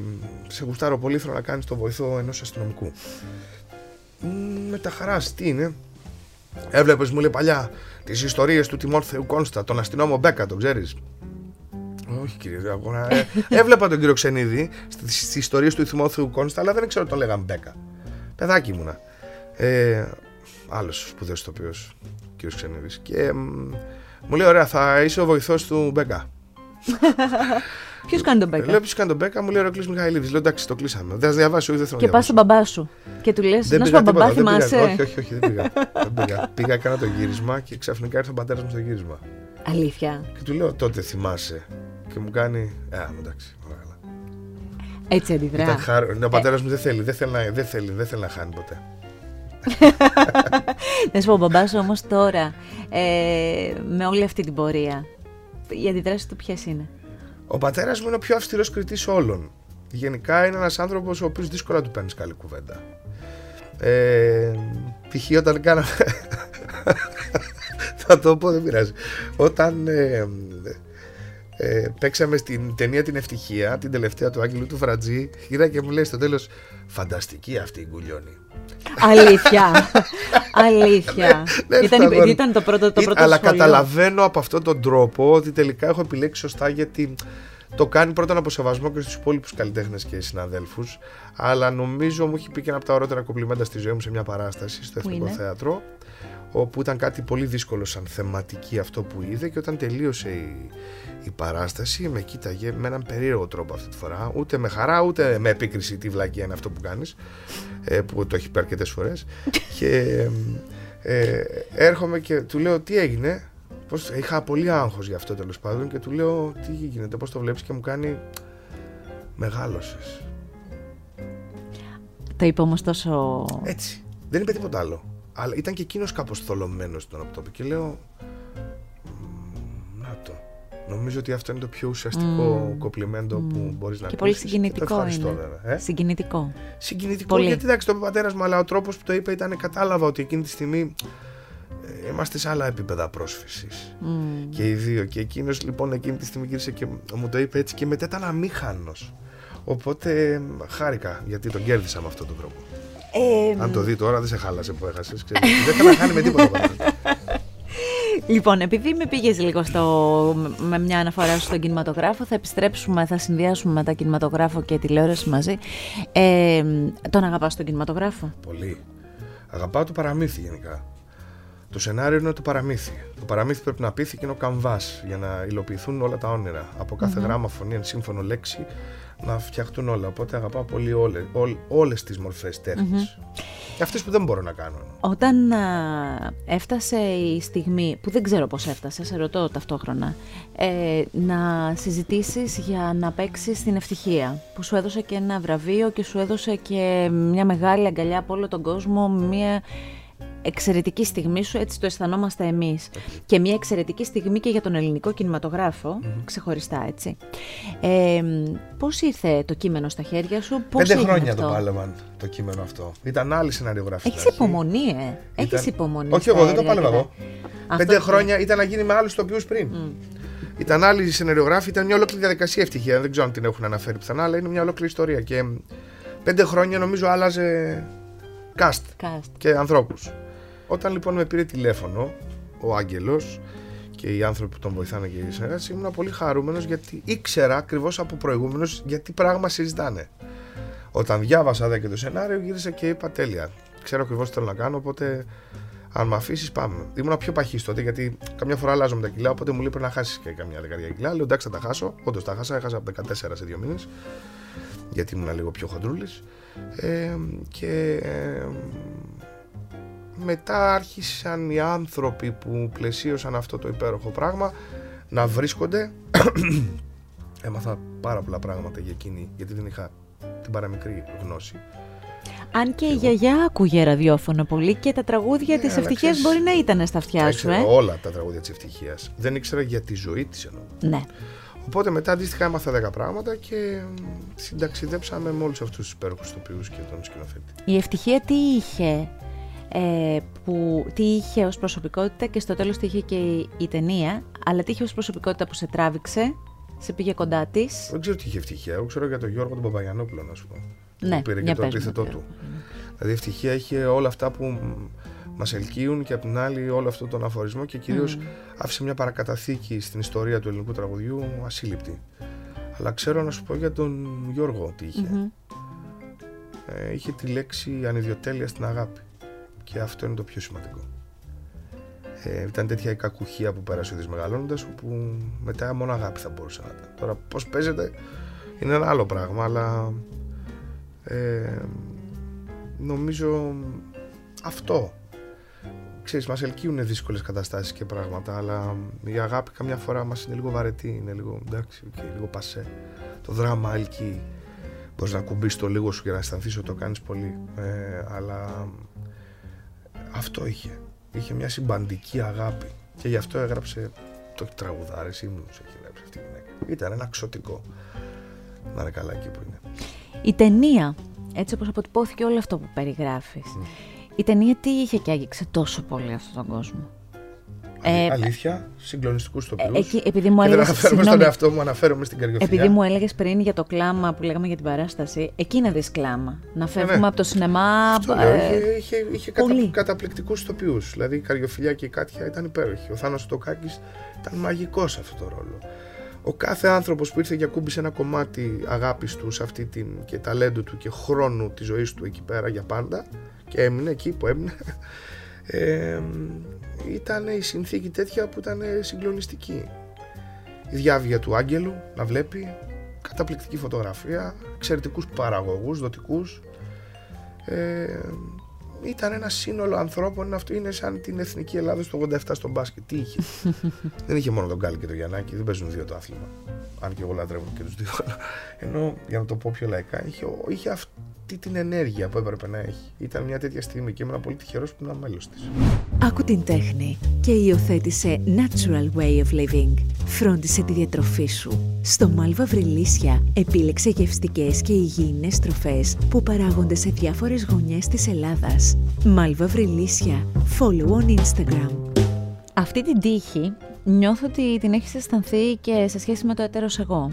σε γουστάρω πολύ, θέλω να κάνεις το βοηθό ενός αστυνομικού. Με τα χαράς, τι είναι. Έβλεπες, μου λέει παλιά, τις ιστορίες του Τιμόρθεου Κόνστα, τον αστυνόμο Μπέκα, τον ξέρεις. Όχι κύριε Διαγόρα. Ε, έβλεπα τον κύριο Ξενίδη στις ιστορίες του Τιμόρθεου Κόνστα, αλλά δεν ξέρω τον λέγαμε Μπέκα. Παιδάκι ήμουνα. Ε, άλλος σπουδαίος ηθοποιός, κ. Ξενίδης. Και μου λέει, ωραία, θα είσαι ο βοηθός του Μπέκα. Ποιος κάνει τον Μπέκα. Λέω ποιος κάνει τον Μπέκα, μου λέει ο Εκλή Μιχαηλίδης. Λέω εντάξει, το κλείσαμε. Δεν διαβάσει, δεν θέλω Και πας στον μπαμπά σου. Και του λες: Να σου πω μπαμπά, θυμάσαι. Όχι, όχι, όχι, δεν πήγα. δεν πήγα. πήγα, έκανα το γύρισμα και ξαφνικά ήρθε ο πατέρας μου στο γύρισμα. Αλήθεια. Και του λέω τότε θυμάσαι. Και μου κάνει. Α, εντάξει. Έτσι αντιδρά. Ήταν χάρο... ναι, ο πατέρας μου δεν θέλει, δεν θέλει, δεν θέλει, δεν θέλει να χάνει ποτέ. Να σου πω, ο μπαμπάς όμως τώρα, ε, με όλη αυτή την πορεία, οι αντιδράσει του ποιες είναι; Ο πατέρας μου είναι ο πιο αυστηρός κριτής όλων. Γενικά είναι ένας άνθρωπος ο οποίος δύσκολα του παίρνεις καλή κουβέντα. Ε, π.χ. όταν κάναμε... θα το πω, δεν πειράζει. Όταν ε, ε, παίξαμε στην ταινία Την Ευτυχία, την τελευταία του Άγγελου του Φρατζή, γύρα και μου λέει στο τέλος «Φανταστική αυτή η γκουλιόνη». Αλήθεια. Αλήθεια. Ναι, ναι, ήταν, ήταν το πρώτο, το πρώτο Αλλά καταλαβαίνω από αυτόν τον τρόπο ότι τελικά έχω επιλέξει σωστά γιατί το κάνει πρώτον από σεβασμό και στους υπόλοιπους καλλιτέχνες και συναδέλφους. Αλλά νομίζω μου έχει πει και ένα από τα ωραίτερα κομπλιμέντα στη ζωή μου σε μια παράσταση στο Εθνικό Θέατρο όπου ήταν κάτι πολύ δύσκολο σαν θεματική αυτό που είδε και όταν τελείωσε η, η παράσταση με κοίταγε με έναν περίεργο τρόπο αυτή τη φορά. Ούτε με χαρά ούτε με επίκριση τι βλακία είναι αυτό που κάνεις ε, που το έχει πει αρκετές φορές. Και ε, έρχομαι και του λέω τι έγινε; Πώς, είχα πολύ άγχος για αυτό τέλος πάντων και του λέω τι γίνεται πώς το βλέπεις και μου κάνει μεγάλωσες το είπε όμως τόσο... Έτσι, δεν είπε τίποτα άλλο αλλά ήταν και εκείνος κάπως θολωμένος στον οπτόπο και λέω. Να το. Νομίζω ότι αυτό είναι το πιο ουσιαστικό mm. κοπλιμέντο mm. που μπορείς να πει. Και πολύ συγκινητικό και είναι. Βέβαια, ε; Συγκινητικό. Συγκινητικό πολύ. γιατί εντάξει το είπε ο πατέρας μου, αλλά ο τρόπος που το είπε ήταν κατάλαβα ότι εκείνη τη στιγμή ε, είμαστε σε άλλα επίπεδα πρόσφυσης. Mm. Και οι δύο. Και εκείνος λοιπόν εκείνη τη στιγμή γύρισε και μου το είπε έτσι και μετά ήταν αμήχανος. Οπότε χάρηκα γιατί τον κέρδισα με αυτόν τον τρόπο. Ε, Αν το δει τώρα, δεν σε χάλασε που έχασες. δεν θα να χάνει με τίποτα. Λοιπόν, επειδή με πήγες λίγο στο, με μια αναφορά στον κινηματογράφο, θα επιστρέψουμε, θα συνδυάσουμε με τα κινηματογράφο και τηλεόραση μαζί. Ε, τον αγαπάς τον κινηματογράφο; Πολύ. Αγαπάω το παραμύθι γενικά. Το σενάριο είναι το παραμύθι. Το παραμύθι πρέπει να πείθει και είναι ο καμβάς για να υλοποιηθούν όλα τα όνειρα. Από κάθε mm-hmm. γράμμα, φωνή, σύμφωνο λέξη να φτιαχτούν όλα. Οπότε αγαπάω πολύ όλε, όλες τις μορφές τέχνης. Και αυτές που δεν μπορώ να κάνω. Όταν έφτασε η στιγμή, που δεν ξέρω πώς έφτασε, σε ρωτώ ταυτόχρονα, ε, να συζητήσεις για να παίξεις στην ευτυχία, που σου έδωσε και ένα βραβείο και σου έδωσε και μια μεγάλη αγκαλιά από όλο τον κόσμο, μια εξαιρετική στιγμή σου, έτσι το αισθανόμαστε εμείς. Και μια εξαιρετική στιγμή και για τον ελληνικό ξεχωριστά έτσι. Ε, πώς ήρθε το κείμενο στα χέρια σου, πώς Πέντε χρόνια το πάλευαν το κείμενο αυτό. Ήταν άλλη σεναριογραφή. Έχεις υπομονή, ε. Έχεις υπομονή. Όχι εγώ, δεν το πάλευα εγώ. Πέντε χρόνια ήταν να γίνει με άλλους τοπιούς πριν. Ήταν άλλοι σεναριογράφοι, ήταν μια ολόκληρη διαδικασία ευτυχία. Δεν ξέρω αν την έχουν αναφέρει πιθανά, αλλά είναι μια ολόκληρη ιστορία. Και πέντε χρόνια νομίζω άλλαζε cast, cast. και ανθρώπους. Όταν λοιπόν με πήρε τηλέφωνο ο Άγγελος και οι άνθρωποι που τον βοηθάνε και οι συνεργάτες, ήμουν πολύ χαρούμενος γιατί ήξερα ακριβώς από προηγούμενο γιατί πράγμα συζητάνε. Όταν διάβασα δε και το σενάριο, γύρισα και είπα τέλεια. Ξέρω ακριβώς τι θέλω να κάνω, οπότε αν με αφήσεις, πάμε. Ήμουν πιο παχύς τότε γιατί καμιά φορά αλλάζω με τα κιλά, οπότε μου λέει πρέπει να χάσεις και καμιά δεκαετία κιλά. Λέω εντάξει, θα τα χάσω. Όντως τα χάσα, έχασα από 14 σε δύο μήνες, γιατί ήμουν λίγο πιο χοντρούλης. Ε, και ε, μετά άρχισαν οι άνθρωποι που πλαισίωσαν αυτό το υπέροχο πράγμα να βρίσκονται. Έμαθα πάρα πολλά πράγματα για εκείνη, γιατί δεν είχα την παραμικρή γνώση. Αν και η γιαγιά άκουγε ραδιόφωνο πολύ και τα τραγούδια ναι, της ευτυχίας μπορεί να ήταν στα αυτιά σου. Ε; Όλα τα τραγούδια της ευτυχίας. Δεν ήξερα για τη ζωή της εννοώ. Ναι. Οπότε μετά αντίστοιχα έμαθα 10 πράγματα και συνταξιδέψαμε με όλους αυτούς τους υπέροχους τοπιούς και τον σκηνοθέτη. Η ευτυχία τι είχε, ε, που, τι είχε ως προσωπικότητα και στο τέλος τι είχε και η, η ταινία, αλλά τι είχε ως προσωπικότητα που σε τράβηξε, σε πήγε κοντά της. Δεν ξέρω τι είχε ευτυχία. Εγώ ξέρω για τον Γιώργο τον Παπαγιανόπουλο, να σου πω. Ναι, που πήρε και το επίθετό του. Δηλαδή η ευτυχία είχε όλα αυτά που μας ελκύουν και απ' την άλλη όλο αυτό τον αφορισμό και κυρίως mm. άφησε μια παρακαταθήκη στην ιστορία του ελληνικού τραγουδιού ασύλληπτη. Αλλά ξέρω να σου πω για τον Γιώργο τι είχε. Mm-hmm. Ε, είχε τη λέξη ανιδιοτέλεια στην αγάπη. Και αυτό είναι το πιο σημαντικό. Ε, ήταν τέτοια η κακουχία που πέρασε ο Δης μεγαλώνοντας όπου μετά μόνο αγάπη θα μπορούσε να ήταν. Τώρα πώς παίζεται είναι ένα άλλο πράγμα αλλά ε, νομίζω αυτό ξέρεις μας ελκύουν δύσκολες καταστάσεις και πράγματα αλλά η αγάπη καμιά φορά μας είναι λίγο βαρετή είναι λίγο εντάξει και λίγο πασέ το δράμα ελκύει μπορείς να κουμπίσεις το λίγο σου και να αισθανθείς ότι το κάνεις πολύ ε, αλλά αυτό είχε. Είχε μια συμπαντική αγάπη. Και γι' αυτό έγραψε το τραγουδάρες ύμνους έχει γράψει αυτή η γυναίκα. Ήταν ένα ξωτικό. Να είναι καλά εκεί που είναι. Η ταινία, έτσι όπως αποτυπώθηκε όλο αυτό που περιγράφεις, η ταινία τι είχε και άγγιξε τόσο πολύ αυτόν τον κόσμο; Ε, αλήθεια, συγκλονιστικούς τοπιούς. Ε, επειδή μου έλεγε. Δεν αναφέρομαι στον εαυτό μου, αναφέρομαι στην καρδιοφιλιά. Επειδή μου έλεγες πριν για το κλάμα που λέγαμε για την παράσταση, εκεί να δει κλάμα. Να φεύγουμε ναι. από το σινεμά. Αυτό ε, είχε, είχε, είχε κατα, καταπληκτικούς τοπιούς. Δηλαδή η καρδιοφιλιά και η κάτια ήταν υπέροχη. Ο Θάνο Τοκάκη ήταν μαγικός σε αυτό το ρόλο ο κάθε άνθρωπος που ήρθε και ακούμπησε ένα κομμάτι αγάπης του σε αυτή την και ταλέντου του και χρόνου της ζωής του εκεί πέρα για πάντα και έμεινε εκεί που έμεινε ε, ήταν η συνθήκη τέτοια που ήταν συγκλονιστική η διάβια του Άγγελου να βλέπει καταπληκτική φωτογραφία εξαιρετικούς παραγωγούς, δοτικούς ε, ήταν ένα σύνολο ανθρώπων. Αυτό είναι σαν την εθνική Ελλάδα στο 87 στο μπάσκετ. Τι είχε; δεν είχε μόνο τον Γκάλι και τον Γιαννάκη, δεν παίζουν δύο το άθλημα. Αν και εγώ λατρεύω και τους δύο. Ενώ για να το πω πιο λαϊκά, είχε, είχε αυτή την ενέργεια που έπρεπε να έχει. Ήταν μια τέτοια στιγμή και ήμουν πολύ τυχερός που ήμουν μέλος της. Άκου την τέχνη και υιοθέτησε Natural Way of Living. Φρόντισε τη διατροφή σου. Στο Μάλβα Βρυλίσια επίλεξε γευστικές και υγιεινές τροφές που παράγονται σε διάφορες γωνιές της Ελλάδας. Μάλβα Βρυλίσια. Follow on Instagram. Αυτή την τύχη νιώθω ότι την έχεις αισθανθεί και σε σχέση με το έτερος εγώ.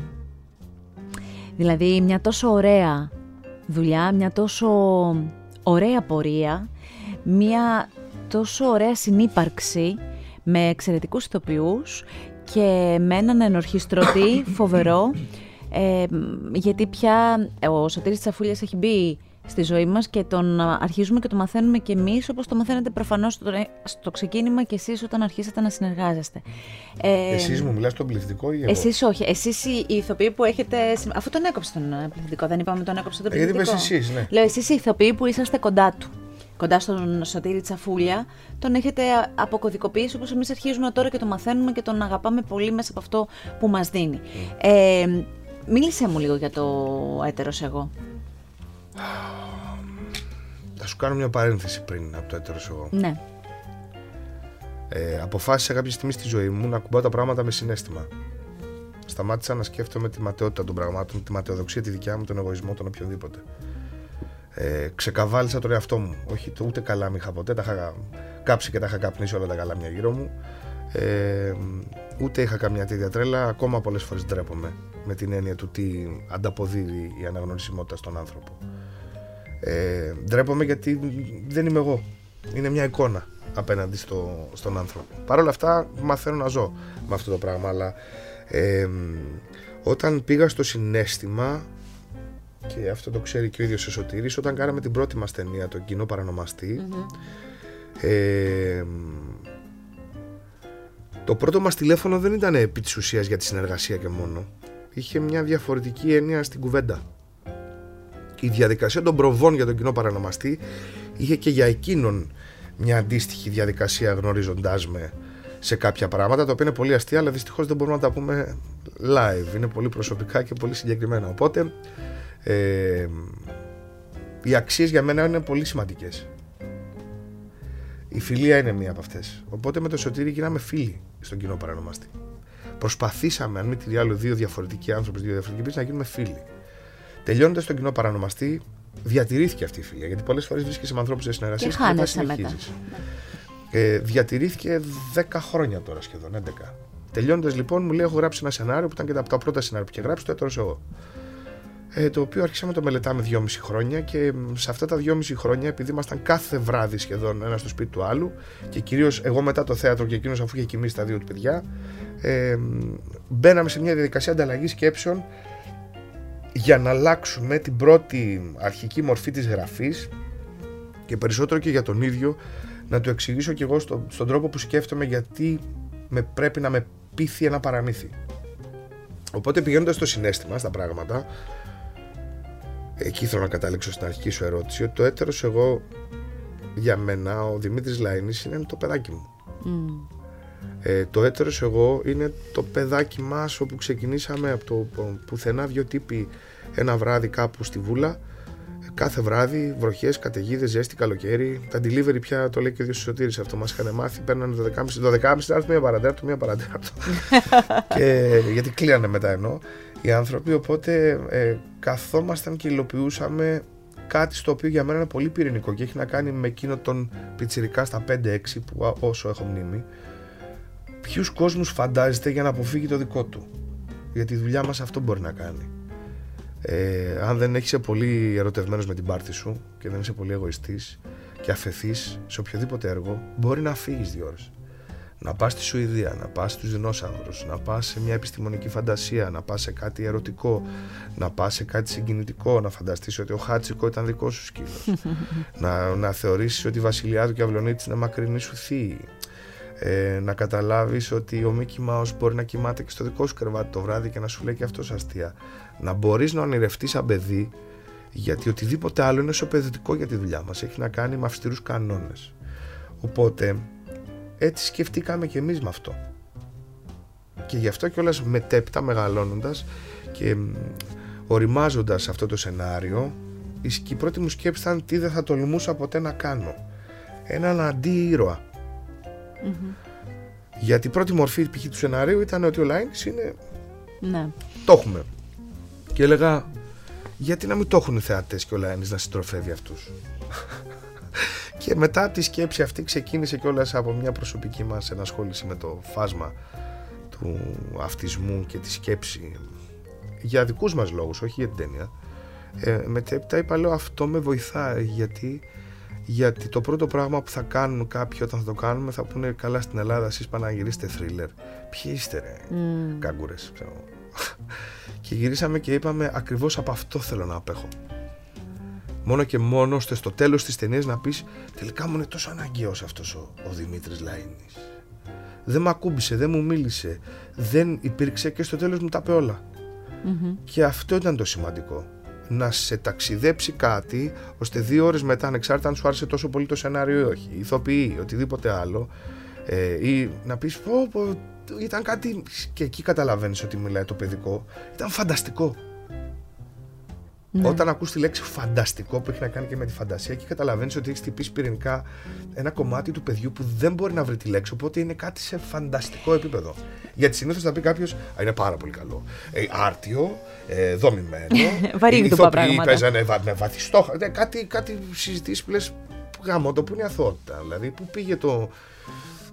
Δηλαδή μια τόσο ωραία δουλειά, μια τόσο ωραία πορεία, μια τόσο ωραία συνύπαρξη με εξαιρετικούς ηθοποιούς και με έναν ενορχιστρωτή φοβερό, ε, γιατί πια ο Σωτήρης Τσαφούλιας έχει μπει στη ζωή μας και τον αρχίζουμε και το μαθαίνουμε και εμείς όπως το μαθαίνετε προφανώς στο, στο ξεκίνημα και εσείς όταν αρχίσατε να συνεργάζεστε. Ε, εσείς μου μιλάς στον πληθυντικό ή εγώ; Εσείς όχι. Εσείς οι, οι ηθοποιοί που έχετε... Αφού τον έκοψε τον πληθυντικό, δεν είπαμε τον έκοψε τον πληθυντικό. γιατί είπες εσείς, ναι. Λέω εσείς οι ηθοποιοί που είσαστε κοντά του κοντά στον Σωτήρη Τσαφούλια, τον έχετε αποκωδικοποιήσει όπως εμείς αρχίζουμε τώρα και το μαθαίνουμε και τον αγαπάμε πολύ μέσα από αυτό που μας δίνει. Mm. Ε, μίλησέ μου λίγο για το έτερος εγώ. Θα σου κάνω μια παρένθεση πριν από το έτερος εγώ. Ναι. Ε, αποφάσισα κάποια στιγμή στη ζωή μου να κουμπάω τα πράγματα με συνέστημα. Σταμάτησα να σκέφτομαι τη ματαιότητα των πραγμάτων, τη ματαιοδοξία τη δικιά μου, τον εγωισμό, τον οποιονδήποτε. Ε, ξεκαβάλισα τον εαυτό μου. Όχι, το ούτε καλά μη είχα ποτέ. Τα είχα κάψει και τα είχα καπνίσει όλα τα καλά μια γύρω μου. Ε, ούτε είχα καμιά τέτοια τρέλα. Ακόμα πολλές φορές ντρέπομαι με την έννοια του τι ανταποδίδει η αναγνωρισιμότητα στον άνθρωπο. Ε, ντρέπομαι γιατί δεν είμαι εγώ. Είναι μια εικόνα. απέναντι στο, στον άνθρωπο. Παρ' όλα αυτά μαθαίνω να ζω με αυτό το πράγμα, αλλά όταν πήγα στο συνέστημα και αυτό το ξέρει και ο ίδιος ο Σωτήρης, όταν κάναμε την πρώτη μας ταινία, τον κοινό το πρώτο μας τηλέφωνο δεν ήταν επί της ουσίας για τη συνεργασία και μόνο. Είχε μια διαφορετική έννοια στην κουβέντα. Η διαδικασία των προβών για τον κοινό παρανομαστή είχε και για εκείνον μια αντίστοιχη διαδικασία γνωρίζοντάς με σε κάποια πράγματα τα οποία είναι πολύ αστεία αλλά δυστυχώς δεν μπορούμε να τα πούμε live. Είναι πολύ προσωπικά και πολύ συγκεκριμένα. Οπότε ε, οι αξίες για μένα είναι πολύ σημαντικές. Η φιλία είναι μία από αυτές. Οπότε με το Σωτήρι γίναμε φίλοι στον κοινό παρανομαστή. Προσπαθήσαμε αν μη τι άλλο δύο διαφορετικοί άνθρωποι δύο διαφορετικοί να γίνουμε φίλοι τελειώνοντας τον κοινό παρανομαστή διατηρήθηκε αυτή η φιλία γιατί πολλές φορές βρίσκεσαι με ανθρώπους σε συνεργασία και, και χάνεσαι μετά ε, διατηρήθηκε 10 χρόνια τώρα σχεδόν, 11. Τελειώνοντας λοιπόν, μου λέει: Έχω γράψει ένα σενάριο που ήταν και από τα πρώτα σενάρια που είχε γράψει, το έτρωσα εγώ. Ε, το οποίο αρχίσαμε να το μελετάμε 2,5 χρόνια και σε αυτά τα 2,5 χρόνια, επειδή ήμασταν κάθε βράδυ σχεδόν ένα στο σπίτι του άλλου και κυρίως εγώ μετά το θέατρο και εκείνος αφού είχε κοιμήσει τα δύο του παιδιά, ε, μπαίναμε σε μια διαδικασία ανταλλαγής σκέψεων για να αλλάξουμε την πρώτη αρχική μορφή της γραφής και περισσότερο και για τον ίδιο να του εξηγήσω κι εγώ στο, στον τρόπο που σκέφτομαι γιατί με, πρέπει να με πείθει ένα παραμύθι. Οπότε πηγαίνοντας στο συνέστημα, στα πράγματα, εκεί θέλω να κατάληξω στην αρχική σου ερώτηση, ότι το έτερος εγώ για μένα, ο Δημήτρης Λαϊνής είναι το παιδάκι μου. Ε, το έτερος εγώ είναι το παιδάκι μας όπου ξεκινήσαμε από το πουθενά δυο τύποι ένα βράδυ κάπου στη Βούλα Κάθε βράδυ, βροχές, καταιγίδες, ζέστη, καλοκαίρι. Τα delivery πια το λέει και ο Σωτήρης αυτό. Μας είχαν μάθει, παίρνανε το 12.30 12.30 να έρθει μία παρατέταρτο, μία παρατέταρτο. και, γιατί κλείνανε μετά ενώ οι άνθρωποι. Οπότε ε, καθόμασταν και υλοποιούσαμε κάτι στο οποίο για μένα είναι πολύ πυρηνικό και έχει να κάνει με εκείνο τον πιτσιρικά στα 5-6 που όσο έχω μνήμη. Ποιους κόσμους φαντάζεται για να αποφύγει το δικό του. Γιατί η δουλειά μας αυτό μπορεί να κάνει. Ε, αν δεν είσαι πολύ ερωτευμένος με την πάρτη σου και δεν είσαι πολύ εγωιστής και αφαιθείς σε οποιοδήποτε έργο, μπορεί να φύγεις δύο ώρες. Να πας στη Σουηδία, να πας στους δεινόσαυρους, να πας σε μια επιστημονική φαντασία, να πας σε κάτι ερωτικό, να πας σε κάτι συγκινητικό, να φανταστείς ότι ο Χάτσικο ήταν δικό σου σκύλος, να, να θεωρήσεις ότι η Βασιλιάδου και η Αυλονίτης είναι μακρινή σου θείοι, ε, να καταλάβεις ότι ο Μίκη Μάους μπορεί να κοιμάται και στο δικό σου κρεβάτι το βράδυ και να σου λέει και αυτός αστεία. Να μπορείς να ονειρευτείς σαν παιδί γιατί οτιδήποτε άλλο είναι σοπαιδευτικό για τη δουλειά μας. Έχει να κάνει με αυστηρούς κανόνες. Οπότε έτσι σκεφτήκαμε και εμείς με αυτό. Και γι' αυτό κιόλας μετέπειτα μεγαλώνοντας και οριμάζοντας αυτό το σενάριο η πρώτη μου σκέψη ήταν τι δεν θα τολμούσα ποτέ να κάνω. Έναν αντί-ήρωα γιατί η πρώτη μορφή π.χ. του σενάριου ήταν ότι ο Λάινς είναι. Ναι. Το έχουμε. Και έλεγα, γιατί να μην το έχουν οι θεατές και ο Λάινς να συντροφεύει αυτούς; και μετά από τη σκέψη αυτή ξεκίνησε κιόλας από μια προσωπική μας ενασχόληση με το φάσμα του αυτισμού και τη σκέψη για δικούς μας λόγους, όχι για την ταινία. Ε, μετέπειτα είπα, λέω, αυτό με βοηθάει γιατί γιατί το πρώτο πράγμα που θα κάνουν κάποιοι όταν θα το κάνουμε θα πούνε καλά στην Ελλάδα εσείς πάνε να γυρίσετε θρίλερ ποιοι είστε ρε mm. κάγκουρες και γυρίσαμε και είπαμε ακριβώς από αυτό θέλω να απέχω μόνο και μόνο ώστε στο τέλος της ταινίας να πεις τελικά μου είναι τόσο αναγκαίος αυτός ο, ο Δημήτρης Λαΐνης δεν με ακούμπησε, δεν μου μίλησε δεν υπήρξε και στο τέλος μου τα είπε όλα. Mm-hmm. και αυτό ήταν το σημαντικό να σε ταξιδέψει κάτι ώστε δύο ώρες μετά ανεξάρτητα αν σου άρεσε τόσο πολύ το σενάριο ή όχι ηθοποιεί οτιδήποτε άλλο ε, ή να πεις πω, πω ήταν κάτι και εκεί καταλαβαίνεις ότι μιλάει το παιδικό. Ήταν φανταστικό ναι. Όταν ακούς τη λέξη φανταστικό που έχει να κάνει και με τη φαντασία και καταλαβαίνεις ότι έχεις τυπήσει πυρηνικά ένα κομμάτι του παιδιού που δεν μπορεί να βρει τη λέξη οπότε είναι κάτι σε φανταστικό επίπεδο. Γιατί συνήθως θα πει κάποιος είναι πάρα πολύ καλό. Ε, άρτιο, ε, δομημένο. Βαρύγδουπα πράγματα. Παίζανε με βαθιστό. Ε, κάτι, κάτι συζητήσεις που λες γάμο το που είναι αθότητα. Δηλαδή που πήγε το.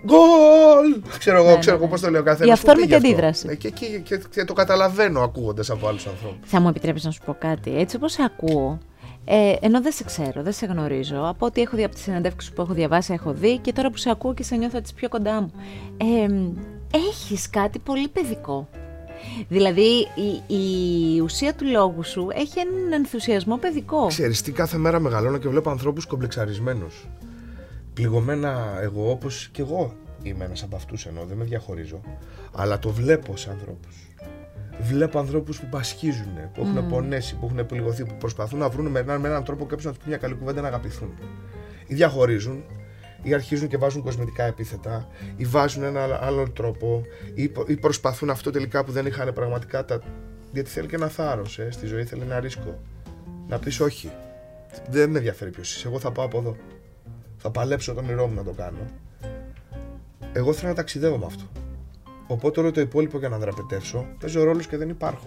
Γκολ! Ξέρω εγώ, ναι, ξέρω ναι, ναι. πώς το λέω καθένας. Η αυθόρμητη αντίδραση. Ε, και, και, και, και, το καταλαβαίνω ακούγοντας από άλλους ανθρώπους. Θα μου επιτρέψεις να σου πω κάτι. Έτσι όπως ακούω, Ε, ενώ δεν σε ξέρω, δεν σε γνωρίζω. Από ό,τι έχω δει από τις συνεντεύξεις που έχω διαβάσει, έχω δει και τώρα που σε ακούω και σε νιώθω έτσι πιο κοντά μου. Ε, έχεις κάτι πολύ παιδικό. Δηλαδή η, η ουσία του λόγου σου έχει έναν ενθουσιασμό παιδικό. Ξέρεις τι, κάθε μέρα μεγαλώνω και βλέπω ανθρώπους κομπλεξαρισμένους. Πληγωμένα εγώ όπως και εγώ είμαι ένας από αυτούς ενώ δεν με διαχωρίζω. Αλλά το βλέπω σε ανθρώπους. Βλέπω ανθρώπους που πασχίζουν, που έχουν mm. πονέσει, που έχουν πληγωθεί, που προσπαθούν να βρουν με έναν, με έναν τρόπο κάποιο να του πει μια καλή κουβέντα να αγαπηθούν. Ή διαχωρίζουν, ή αρχίζουν και βάζουν κοσμετικά επίθετα, ή βάζουν ένα άλλο τρόπο, ή, ή προσπαθούν αυτό τελικά που δεν είχαν πραγματικά τα. Γιατί θέλει και ένα θάρρος ε, στη ζωή, θέλει ένα ρίσκο. Να πεις όχι. Δεν με ενδιαφέρει ποιος είσαι. Εγώ θα πάω από εδώ. Θα παλέψω τον όνειρό μου να το κάνω. Εγώ θέλω να ταξιδεύω με αυτό. Οπότε όλο το υπόλοιπο για να δραπετεύσω παίζει ρόλο και δεν υπάρχω.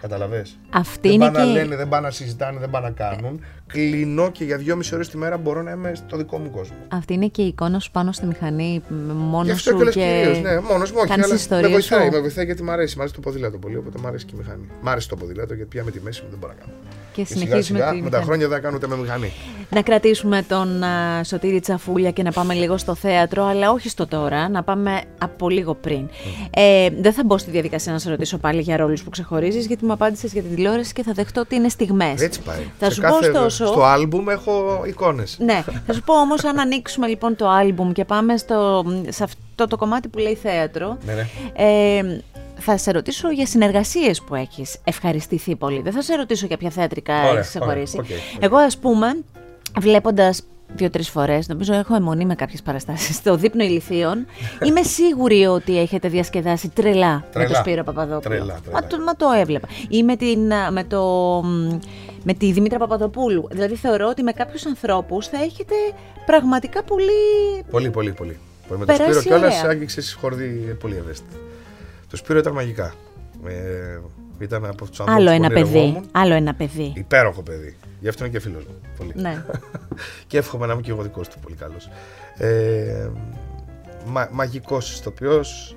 Καταλαβέ. Αυτή δεν είναι πάνε και... να λένε, δεν πάνε να συζητάνε, δεν πάνε να κάνουν. Κλείνω και για δυόμιση ώρες τη μέρα μπορώ να είμαι στο δικό μου κόσμο. Αυτή είναι και η εικόνα σου πάνω στη μηχανή, μόνος Γι' αυτό σου και λες και... κυρίως, ναι, μόνος μου, όχι. κάνεις Αλλά ιστορίες με βοηθάει, σου. με βοηθάει γιατί μου αρέσει. Μ' αρέσει το ποδήλατο πολύ, οπότε μου αρέσει και η μηχανή. Μ' αρέσει το ποδήλατο γιατί πια με τη μέση μου δεν μπορώ να κάνω. Και Και σιγά συνεχίζουμε σιγά τη με τα μηχανή. χρόνια δεν κάνω ούτε με μηχανή. Να κρατήσουμε τον α, Σωτήρη Τσαφούλια και να πάμε λίγο στο θέατρο, αλλά όχι στο τώρα, να πάμε από λίγο πριν. Ε, δεν θα μπω στη διαδικασία να σε ρωτήσω πάλι για ρόλους που ξεχωρίζεις, γιατί μου απάντησες για την τηλεόραση και θα δεχτώ ότι είναι στιγμές. Έτσι πάει. Θα Σε σου πω κάθε- ωστόσο... Στο άλμπουμ έχω εικόνες. Ναι, θα σου πω όμως αν ανοίξουμε λοιπόν το άλμπουμ και πάμε στο, σε αυτό το κομμάτι που λέει θέατρο, Ναι, ναι. ε, θα σε ρωτήσω για συνεργασίες που έχεις ευχαριστηθεί πολύ. Δεν θα σε ρωτήσω για ποια θεατρικά Ωραία, έχεις ξεχωρίσει. ωραία, ok, ok. Εγώ ας πούμε, βλέποντας δύο-τρεις φορές, νομίζω έχω αιμονή με κάποιες παραστάσεις στο δείπνο ηλικίων. Είμαι σίγουρη ότι έχετε διασκεδάσει τρελά, με Τρελά. τον Σπύρο Παπαδόπουλο. Τρελά, τρελά. Μα, το, μα το έβλεπα. Ή με, την, α, με, το, μ, με τη Δημήτρα Παπαδοπούλου. Δηλαδή θεωρώ ότι με κάποιους ανθρώπους θα έχετε πραγματικά πολύ. Πολύ, πολύ, πολύ. πολύ. Με το Περάσει Σπύρο κιόλας ωραία. άγγιξες χορδί πολύ ευαίσθητη. Το Σπύρο ήταν μαγικά. Ε, ήταν από τους ανθρώπους Άλλο που ένα παιδί. ονειρευόμουν. Άλλο ένα παιδί. Υπέροχο παιδί. Γι' αυτό είναι και φίλος μου. Πολύ. Ναι. και εύχομαι να είμαι και εγώ δικός του πολύ καλός. Ε, μα, Μαγικός ηθοποιός.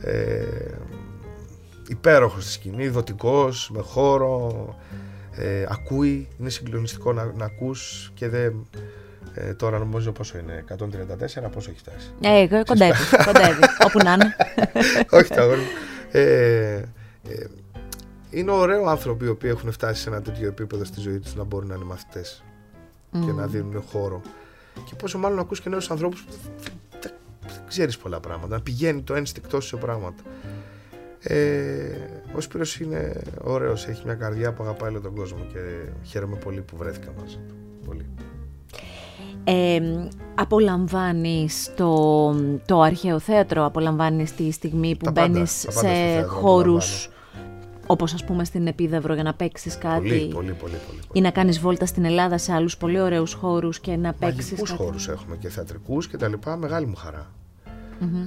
Ε, υπέροχος στη σκηνή, δοτικός, με χώρο. Ε, ακούει, είναι συγκλονιστικό να, να ακούς και δεν. Ε, τώρα νομίζω πόσο είναι, 134, πόσο έχει φτάσει; Ε, εγώ κοντεύει. κοντεύει. Όπου να είναι. Όχι τα αγόρια μου. Ε, ε, είναι ωραίο άνθρωποι οι οποίοι έχουν φτάσει σε ένα τέτοιο επίπεδο στη ζωή τους να μπορούν να είναι μαθητές και να δίνουν χώρο. Και πόσο μάλλον να ακούς και νέους ανθρώπους που δεν, δεν, δεν ξέρεις πολλά πράγματα, να πηγαίνει το ένστικτό σου σε πράγματα. Ε, ο Σπύρος είναι ωραίος, έχει μια καρδιά που αγαπάει όλο τον κόσμο και χαίρομαι πολύ που βρέθηκα μαζί του. Πολύ. Ε, απολαμβάνεις το, το αρχαίο θέατρο, απολαμβάνεις τη στιγμή που Τα πάντα, μπαίνεις τα πάντα στο σε θέατρο χώρους όπως ας πούμε στην Επίδαυρο για να παίξεις κάτι Πολύ, πολύ, πολύ, πολύ. πολύ. ή να κάνεις βόλτα στην Ελλάδα σε άλλους πολύ ωραίους χώρους και να παίξεις Μαγικούς κάτι. χώρους έχουμε και θεατρικούς και τα λοιπά, μεγάλη μου χαρά.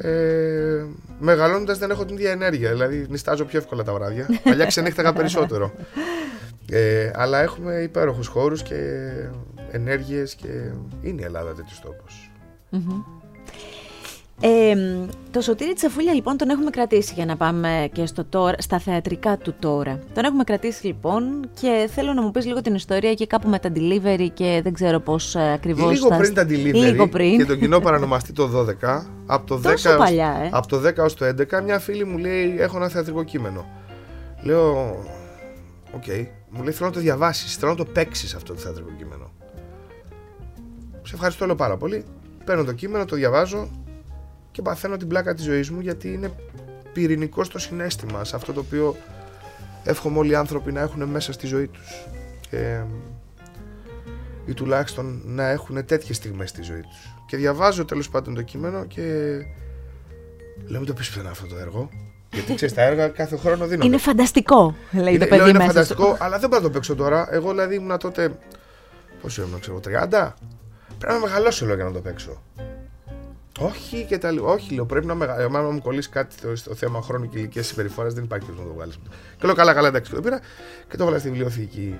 Ε, Μεγαλώνοντας δεν έχω την ίδια ενέργεια, δηλαδή νιστάζω πιο εύκολα τα βράδια. Παλιά ξενύχταγα περισσότερο. Ε, αλλά έχουμε υπέροχους χώρους και ενέργειες και είναι η Ελλάδα τέτοιος τόπος. Ε, το Σωτήρι Τσαφούλια λοιπόν τον έχουμε κρατήσει για να πάμε και στο τώρα, στα θεατρικά του τώρα. Τον έχουμε κρατήσει λοιπόν και θέλω να μου πεις λίγο την ιστορία και κάπου με τα delivery και δεν ξέρω πώς ε, ακριβώς Λίγο θα- πριν τα delivery Λίγο πριν. και τον κοινό παρανομαστή το 12, από το 10, Τόσο έως- παλιά, ε. από το 10 ως το 11, μια φίλη μου λέει έχω ένα θεατρικό κείμενο. Λέω, οκ, μου λέει θέλω να το διαβάσεις, θέλω να το παίξεις αυτό το θεατρικό κείμενο. Σε ευχαριστώ λέω πάρα πολύ. Παίρνω το κείμενο, το διαβάζω και παθαίνω την πλάκα της ζωής μου γιατί είναι πυρηνικό στο συναίσθημα, σε αυτό το οποίο εύχομαι όλοι οι άνθρωποι να έχουν μέσα στη ζωή τους. Και, ή τουλάχιστον να έχουν τέτοιες στιγμές στη ζωή τους. Και διαβάζω τέλος πάντων το κείμενο και λέω μην το πεις πουθενά αυτό το έργο. Γιατί ξέρεις τα έργα κάθε χρόνο δίνονται. Είναι φανταστικό, λέει Είναι, το παιδί λέω, είναι μέσα φανταστικό, αλλά δεν μπορώ να το παίξω τώρα. Εγώ δηλαδή ήμουν τότε. Πόσο ήμουν, ξέρω, 30. Πρέπει να μεγαλώσω, λέω, για να το παίξω. Όχι και τα λοιπά. Όχι, λέω, πρέπει να μεγαλώσω. Αν μου κολλήσει κάτι στο, στο θέμα χρόνου και ηλικίας συμπεριφοράς, δεν υπάρχει περίπτωση να το βγάλεις. Και λέω, καλά, καλά, εντάξει, το πήρα και το έβαλα στη βιβλιοθήκη.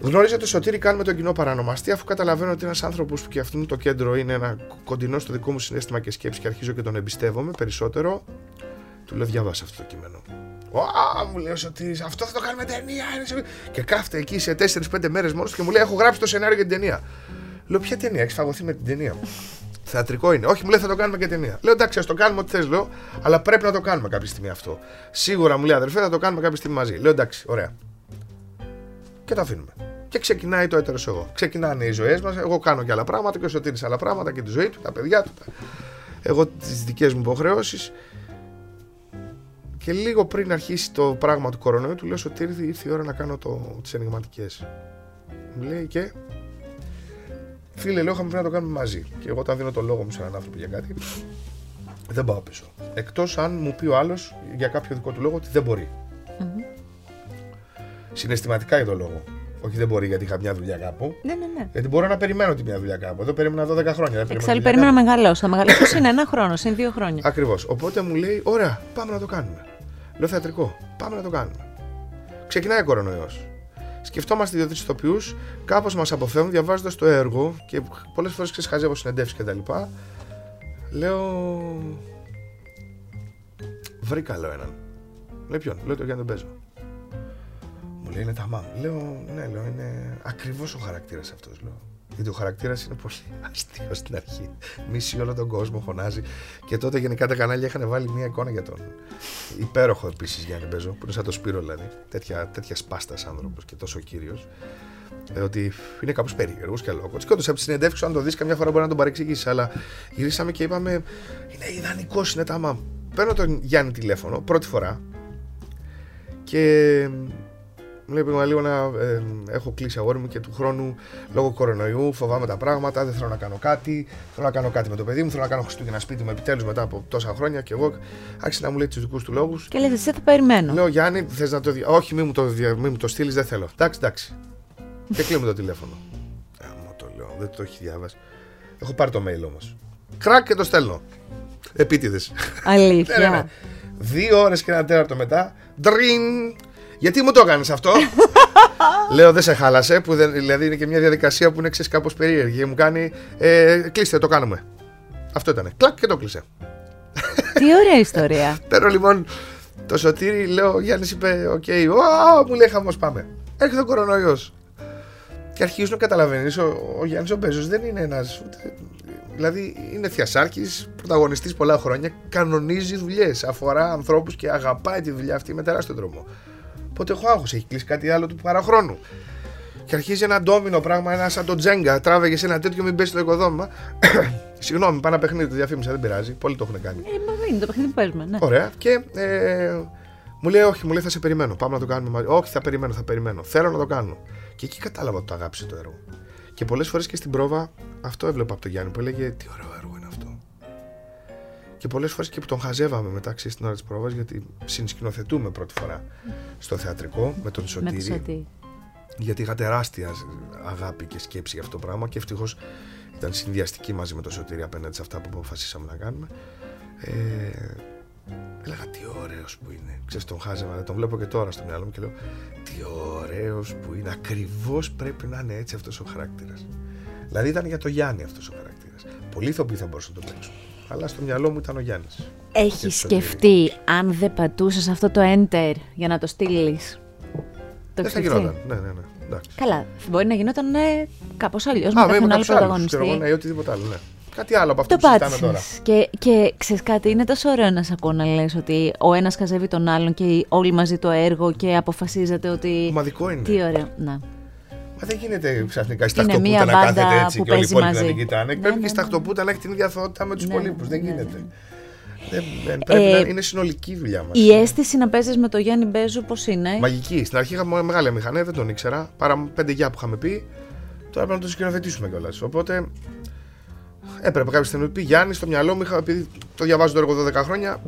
Γνώριζα το Σωτήρι καν με τον κοινό παρανομαστή, αφού καταλαβαίνω ότι ένας άνθρωπος που και αυτόν το κέντρο είναι ένα κοντινό στο δικό μου συνέστημα και σκέψη και αρχίζω και τον εμπιστεύομαι περισσότερο. Του Του λέω διαβάσα αυτό το κείμενο. Ω, μου λέει ο Σωτήρης, αυτό θα το κάνουμε ταινία. είναι σε-» Και κάθεται εκεί σε 4-5 μέρες μόνος και μου λέει: Έχω γράψει το σενάριο για την ταινία. Λέω: Ποια ταινία, έχεις φαγωθεί με την ταινία. Θεατρικό είναι. Όχι, μου λέει θα το κάνουμε και ταινία. Λέω εντάξει, ας το κάνουμε ό,τι θες, λέω, αλλά πρέπει να το κάνουμε κάποια στιγμή αυτό. Σίγουρα μου λέει αδερφέ, θα το κάνουμε κάποια στιγμή μαζί. Λέω εντάξει, ωραία. Και το αφήνουμε. Και ξεκινάει το έτερος εγώ. Ξεκινάνε οι ζωές μας. Εγώ κάνω και άλλα πράγματα και ο Σωτήρης άλλα πράγματα και τη ζωή του, τα παιδιά του. τα- Εγώ τις δικές μου υποχρεώσεις. Και λίγο πριν αρχίσει το πράγμα του κορονοϊού, του λέω Σωτήρη, ήρθε η ώρα να κάνω το, τις ενηγματικές. Μου λέει και Φίλε, λέω, είχαμε πρέπει να το κάνουμε μαζί. Και εγώ όταν δίνω το λόγο μου σε έναν άνθρωπο για κάτι, δεν πάω πίσω. Εκτός αν μου πει ο άλλος για κάποιο δικό του λόγο ότι δεν μπορεί. Συναισθηματικά για το λόγο. Όχι, δεν μπορεί γιατί είχα μια δουλειά κάπου. Ναι, ναι, ναι. Γιατί μπορώ να περιμένω τη μια δουλειά κάπου. Εδώ περίμενα 12 χρόνια. Δεν Εξάλλου τη δουλειά περίμενα κάπου. να μεγαλώσω. Θα μεγαλώσω είναι ένα χρόνο, είναι δύο χρόνια. Ακριβώς. Οπότε μου λέει: Ωραία, πάμε να το κάνουμε. Λέω θεατρικό. Πάμε να το κάνουμε. Ξεκινάει ο κορονοϊός. Σκεφτόμαστε δύο-τρει ηθοποιού, κάπως μας αποφεύγουν διαβάζοντας το έργο και πολλές φορές ξεσχαζεύω συνεντεύξεις κτλ. Λέω. Βρήκα, λέω έναν. Λέει ποιον, λέω το Γιάννη τον Παίζω. Μου λέει είναι τα μάμ. Λέω, ναι, λέω, είναι ακριβώς ο χαρακτήρας αυτός. Λέω. Γιατί ο χαρακτήρας είναι πολύ αστείος στην αρχή. Μισεί όλο τον κόσμο, φωνάζει. Και τότε γενικά τα κανάλια είχαν βάλει μια εικόνα για τον υπέροχο επίσης Γιάννη Μπέζο, που είναι σαν το Σπύρο δηλαδή. Τέτοια, τέτοια σπάστας άνθρωπος και τόσο κύριος. Ε, ότι είναι κάπως περίεργος και λόγο. Και όντω από τη συνεντεύξη, αν το δεις, καμιά φορά μπορεί να τον παρεξηγήσεις. Αλλά γυρίσαμε και είπαμε, είναι ιδανικός, είναι τα μάμ. Παίρνω τον Γιάννη τηλέφωνο πρώτη φορά και μου λέει πήγα λίγο να ε, έχω κλείσει αγόρι μου και του χρόνου λόγω κορονοϊού φοβάμαι τα πράγματα, δεν θέλω να κάνω κάτι. Θέλω να κάνω κάτι με το παιδί μου, θέλω να κάνω Χριστούγεννα σπίτι μου επιτέλους μετά από τόσα χρόνια και εγώ άρχισε να μου λέει τους δικούς του λόγους. Και λες, εσύ θα περιμένω. Λέω Γιάννη, θες να το δει. Όχι, μη μου το, δια- μη μου το στείλεις, δεν θέλω. Εντάξει, εντάξει. και κλείνουμε το τηλέφωνο. Ε, μου το λέω, δεν το έχει διάβασει. Έχω πάρει το mail όμως. Κράκ και το στέλνω. Επίτηδες. Αλήθεια. Ναι, ναι, ναι. Δύο ώρες και ένα τέταρτο μετά. Ντριν! Γιατί μου το έκανες αυτό; Λέω δεν σε χάλασε. Που δεν, δηλαδή είναι και μια διαδικασία που είναι ξέρεις κάπως περίεργη. Μου κάνει. Ε, κλείστε, το κάνουμε. Αυτό ήταν. Κλακ και το κλείσε. Τι ωραία ιστορία. Παίρνω λοιπόν το Σωτήρη, λέω, ο Γιάννης είπε, OK, okay, μου λέει χαμός πάμε. Έρχεται ο κορονοϊός. Και αρχίζουν να καταλαβαίνεις, ο, ο Γιάννης ο Μπέζος δεν είναι ένας. Δηλαδή είναι θιασάρχης, πρωταγωνιστής πολλά χρόνια, κανονίζει δουλειές, αφορά ανθρώπους και αγαπάει τη δουλειά αυτή με τεράστιο τρόπο. Οπότε έχω άγχος, έχει κλείσει κάτι άλλο του παραχρόνου. Και αρχίζει ένα ντόμινο πράγμα, ένα σαν το τζέγκα. Τράβαγε σε ένα τέτοιο, μην πέσει το οικοδόμημα. Συγγνώμη, είπα ένα παιχνίδι, το διαφήμισα, δεν πειράζει. Πολλοί το έχουν κάνει. Ε, μα είναι το παιχνίδι που παίζουμε, ναι. Ωραία. Και ε, μου λέει, Όχι, μου λέει, θα σε περιμένω. Πάμε να το κάνουμε μαζί. Όχι, θα περιμένω, θα περιμένω. Θέλω να το κάνω. Και εκεί κατάλαβα ότι το αγάπησε το έργο. Και πολλές φορές και στην πρόβα αυτό έβλεπα από τον Γιάννη που έλεγε Τι ωραίο έργο είναι αυτό. Και πολλές φορές και που τον χαζεύαμε μετά ξέρεις, στην ώρα της πρόβας, γιατί συνσκηνοθετούμε πρώτη φορά στο θεατρικό με τον Με Σωτήρη. το σωτή. Γιατί είχα τεράστια αγάπη και σκέψη για αυτό το πράγμα και ευτυχώς ήταν συνδυαστική μαζί με το Σωτήρη απέναντι σε αυτά που αποφασίσαμε να κάνουμε. Ε, έλεγα τι ωραίος που είναι. Ξέρεις, τον χάζευα, τον βλέπω και τώρα στο μυαλό μου και λέω τι ωραίος που είναι. Ακριβώς πρέπει να είναι έτσι αυτός ο χαρακτήρας. Δηλαδή ήταν για το Γιάννη αυτός ο χαρακτήρας. Πολλοί ηθοποιοί θα μπορούσαν να το παίξουν. Αλλά στο μυαλό μου ήταν ο Γιάννης. Έχεις Και σκεφτεί αν δεν πατούσες αυτό το enter για να το στείλεις; Το Δεν θα έχεις σκεφτεί; γινόταν. Ναι, ναι, ναι. Εντάξει. Καλά, μπορεί να γινόταν ε, κάπως αλλιώς με Α, με κάποιον άλλο κάποιους άλλους, πρωταγωνιστή. ξέρω εγώ, ναι, ή οτιδήποτε άλλο. Ναι. Κάτι άλλο από αυτό Το που συζητάμε τώρα. πάτησε. Και, και ξέρεις κάτι, είναι τόσο ωραίο να σε ακούω να λες ότι ο ένας χαζεύει τον άλλον και όλοι μαζί το έργο και αποφασίζετε ότι. Ομαδικό είναι. Τι ωραίο. Να. Μα δεν γίνεται ξαφνικά στη Είναι ταχτοπούτα μία να μπάντα κάθεται έτσι που και όλοι οι παίζει υπόλοιποι να μαζί. την κοιτάνε. Ναι, Πρέπει ναι, και στη ναι. ταχτοπούτα να έχει την ίδια αθωότητα με τους Ναι, υπολείπου. Δεν ναι, γίνεται. ναι. Δεν, δεν, πρέπει Ε, να είναι συνολική η δουλειά μας. Η αίσθηση να παίζεις με τον Γιάννη Μπέζο πώς είναι; Μαγική. Στην αρχή είχαμε μεγάλη μηχανή, δεν τον ήξερα. Παρά πέντε γεια που είχαμε πει. Τώρα πρέπει να το σκηνοθετήσουμε κιόλας. Οπότε έπρεπε κάποια στιγμή να πει Γιάννη στο μυαλό μου, είχα, επειδή το διαβάζω το έργο 12 χρόνια.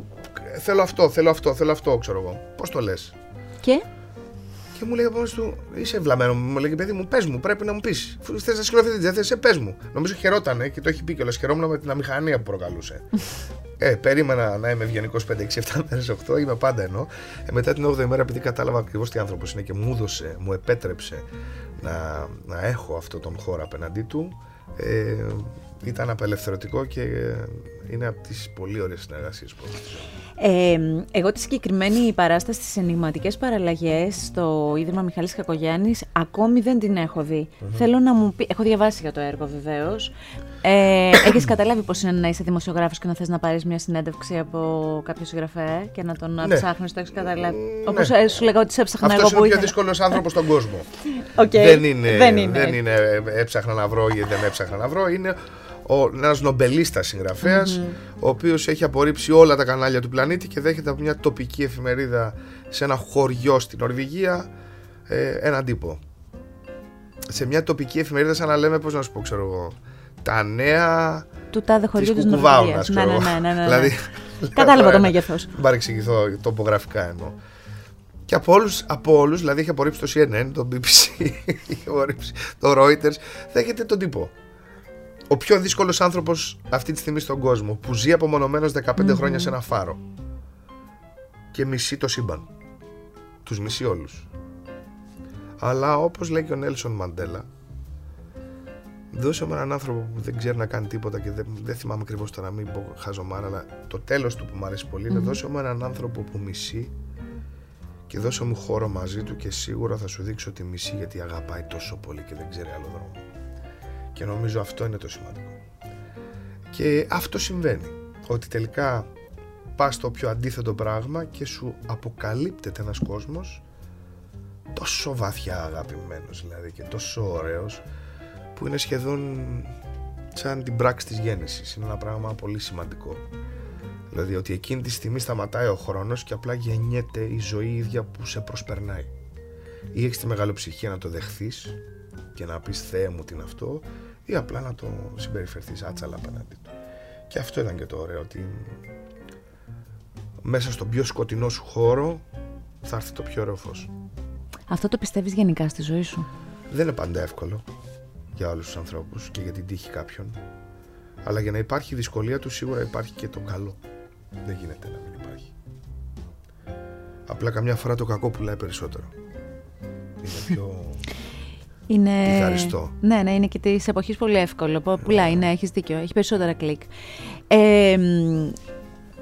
Θέλω αυτό, θέλω αυτό, θέλω αυτό, ξέρω εγώ. Πώς το λες; Και; Και μου λέει από μόνος του, είσαι βλαμμένο. Μου λέει, παιδί μου, πες μου, πρέπει να μου πεις. Θες να σκηνοθετεί, δεν θε, πες μου. Νομίζω χαιρότανε και το έχει πει κιόλας. Χαιρόμουν με την αμηχανία που προκαλούσε. ε, περίμενα να είμαι ευγενικός 5, 6, 7 μέρες, 8, είμαι πάντα ενώ. Ε, μετά την 8η μέρα, επειδή κατάλαβα ακριβώς τι άνθρωπος είναι και μου έδωσε, μου επέτρεψε να, να έχω αυτό τον χώρο απέναντί του, ε, ήταν απελευθερωτικό και είναι από τις πολύ ωραίες συνεργασίες που έχω ε, εγώ τη συγκεκριμένη παράσταση στις ενηγματικές παραλλαγές στο Ίδρυμα Μιχάλης Κακογιάννης ακόμη δεν την έχω δει. Θέλω να μου πει, έχω διαβάσει για το έργο βεβαίως. Ε, έχεις καταλάβει πώς είναι να είσαι δημοσιογράφος και να θες να πάρεις μια συνέντευξη από κάποιο συγγραφέα και να τον ναι. ψάχνεις, το έχεις καταλάβει; Ναι. Όπως ε, σου λέγα ότι σε έψαχνα Αυτός εγώ είναι ο πιο δύσκολος άνθρωπος στον κόσμο. Okay. Δεν, είναι, δεν, είναι. δεν είναι έψαχνα να βρω ή δεν έψαχνα να βρω. Είναι ο, ένας νομπελίστας ο οποίος έχει απορρίψει όλα τα κανάλια του πλανήτη και δέχεται από μια τοπική εφημερίδα σε ένα χωριό στην Νορβηγία ε, έναν τύπο. Σε μια τοπική εφημερίδα σαν να λέμε, πώς να σου πω, ξέρω εγώ, τα νέα του τάδε χωριού της Νορβηγίας. Ναι, ναι, ναι, ναι, ναι. δηλαδή, Κατάλαβα το μέγεθος. Μην παρεξηγηθώ τοπογραφικά εννοώ. Και από όλους, από όλους, δηλαδή έχει απορρίψει το CNN, το BBC, έχει απορρίψει το Reuters, δέχεται τον τύπο ο πιο δύσκολος άνθρωπος αυτή τη στιγμή στον κόσμο που ζει απομονωμένος 15 χρόνια σε ένα φάρο και μισεί το σύμπαν. Τους μισεί όλους. Αλλά όπως λέει και ο Νέλσον Μαντέλα, δώσε μου έναν άνθρωπο που δεν ξέρει να κάνει τίποτα και δεν, δεν θυμάμαι ακριβώς το να μην πω χαζομάρα, αλλά το τέλος του που μου αρέσει πολύ είναι δώσε μου έναν άνθρωπο που μισεί και δώσε μου χώρο μαζί του και σίγουρα θα σου δείξω τη μισή γιατί αγαπάει τόσο πολύ και δεν ξέρει άλλο δρόμο. Και νομίζω αυτό είναι το σημαντικό. Και αυτό συμβαίνει. Ότι τελικά πας στο πιο αντίθετο πράγμα και σου αποκαλύπτεται ένας κόσμος τόσο βαθιά αγαπημένος δηλαδή και τόσο ωραίος που είναι σχεδόν σαν την πράξη της γέννησης. Είναι ένα πράγμα πολύ σημαντικό. Δηλαδή ότι εκείνη τη στιγμή σταματάει ο χρόνος και απλά γεννιέται η ζωή ίδια που σε προσπερνάει. Ή έχεις τη μεγάλη ψυχή να το δεχθείς και να πεις Θεέ μου τι είναι αυτό ή απλά να το συμπεριφερθείς άτσαλα απέναντι του. Και αυτό ήταν και το ωραίο ότι μέσα στον πιο σκοτεινό σου χώρο θα έρθει το πιο ωραίο φως. Αυτό το πιστεύεις γενικά στη ζωή σου; Δεν είναι πάντα εύκολο για όλους τους ανθρώπους και για την τύχη κάποιον. Αλλά για να υπάρχει δυσκολία τους σίγουρα υπάρχει και το καλό. Δεν γίνεται να μην υπάρχει. Απλά καμιά φορά το κακό πουλάει περισσότερο. Είναι πιο είναι... Ευχαριστώ. Ναι, ναι, είναι και της εποχής πολύ εύκολο. Πουλάει, ναι, έχεις δίκιο. Έχει περισσότερα κλικ. Ε,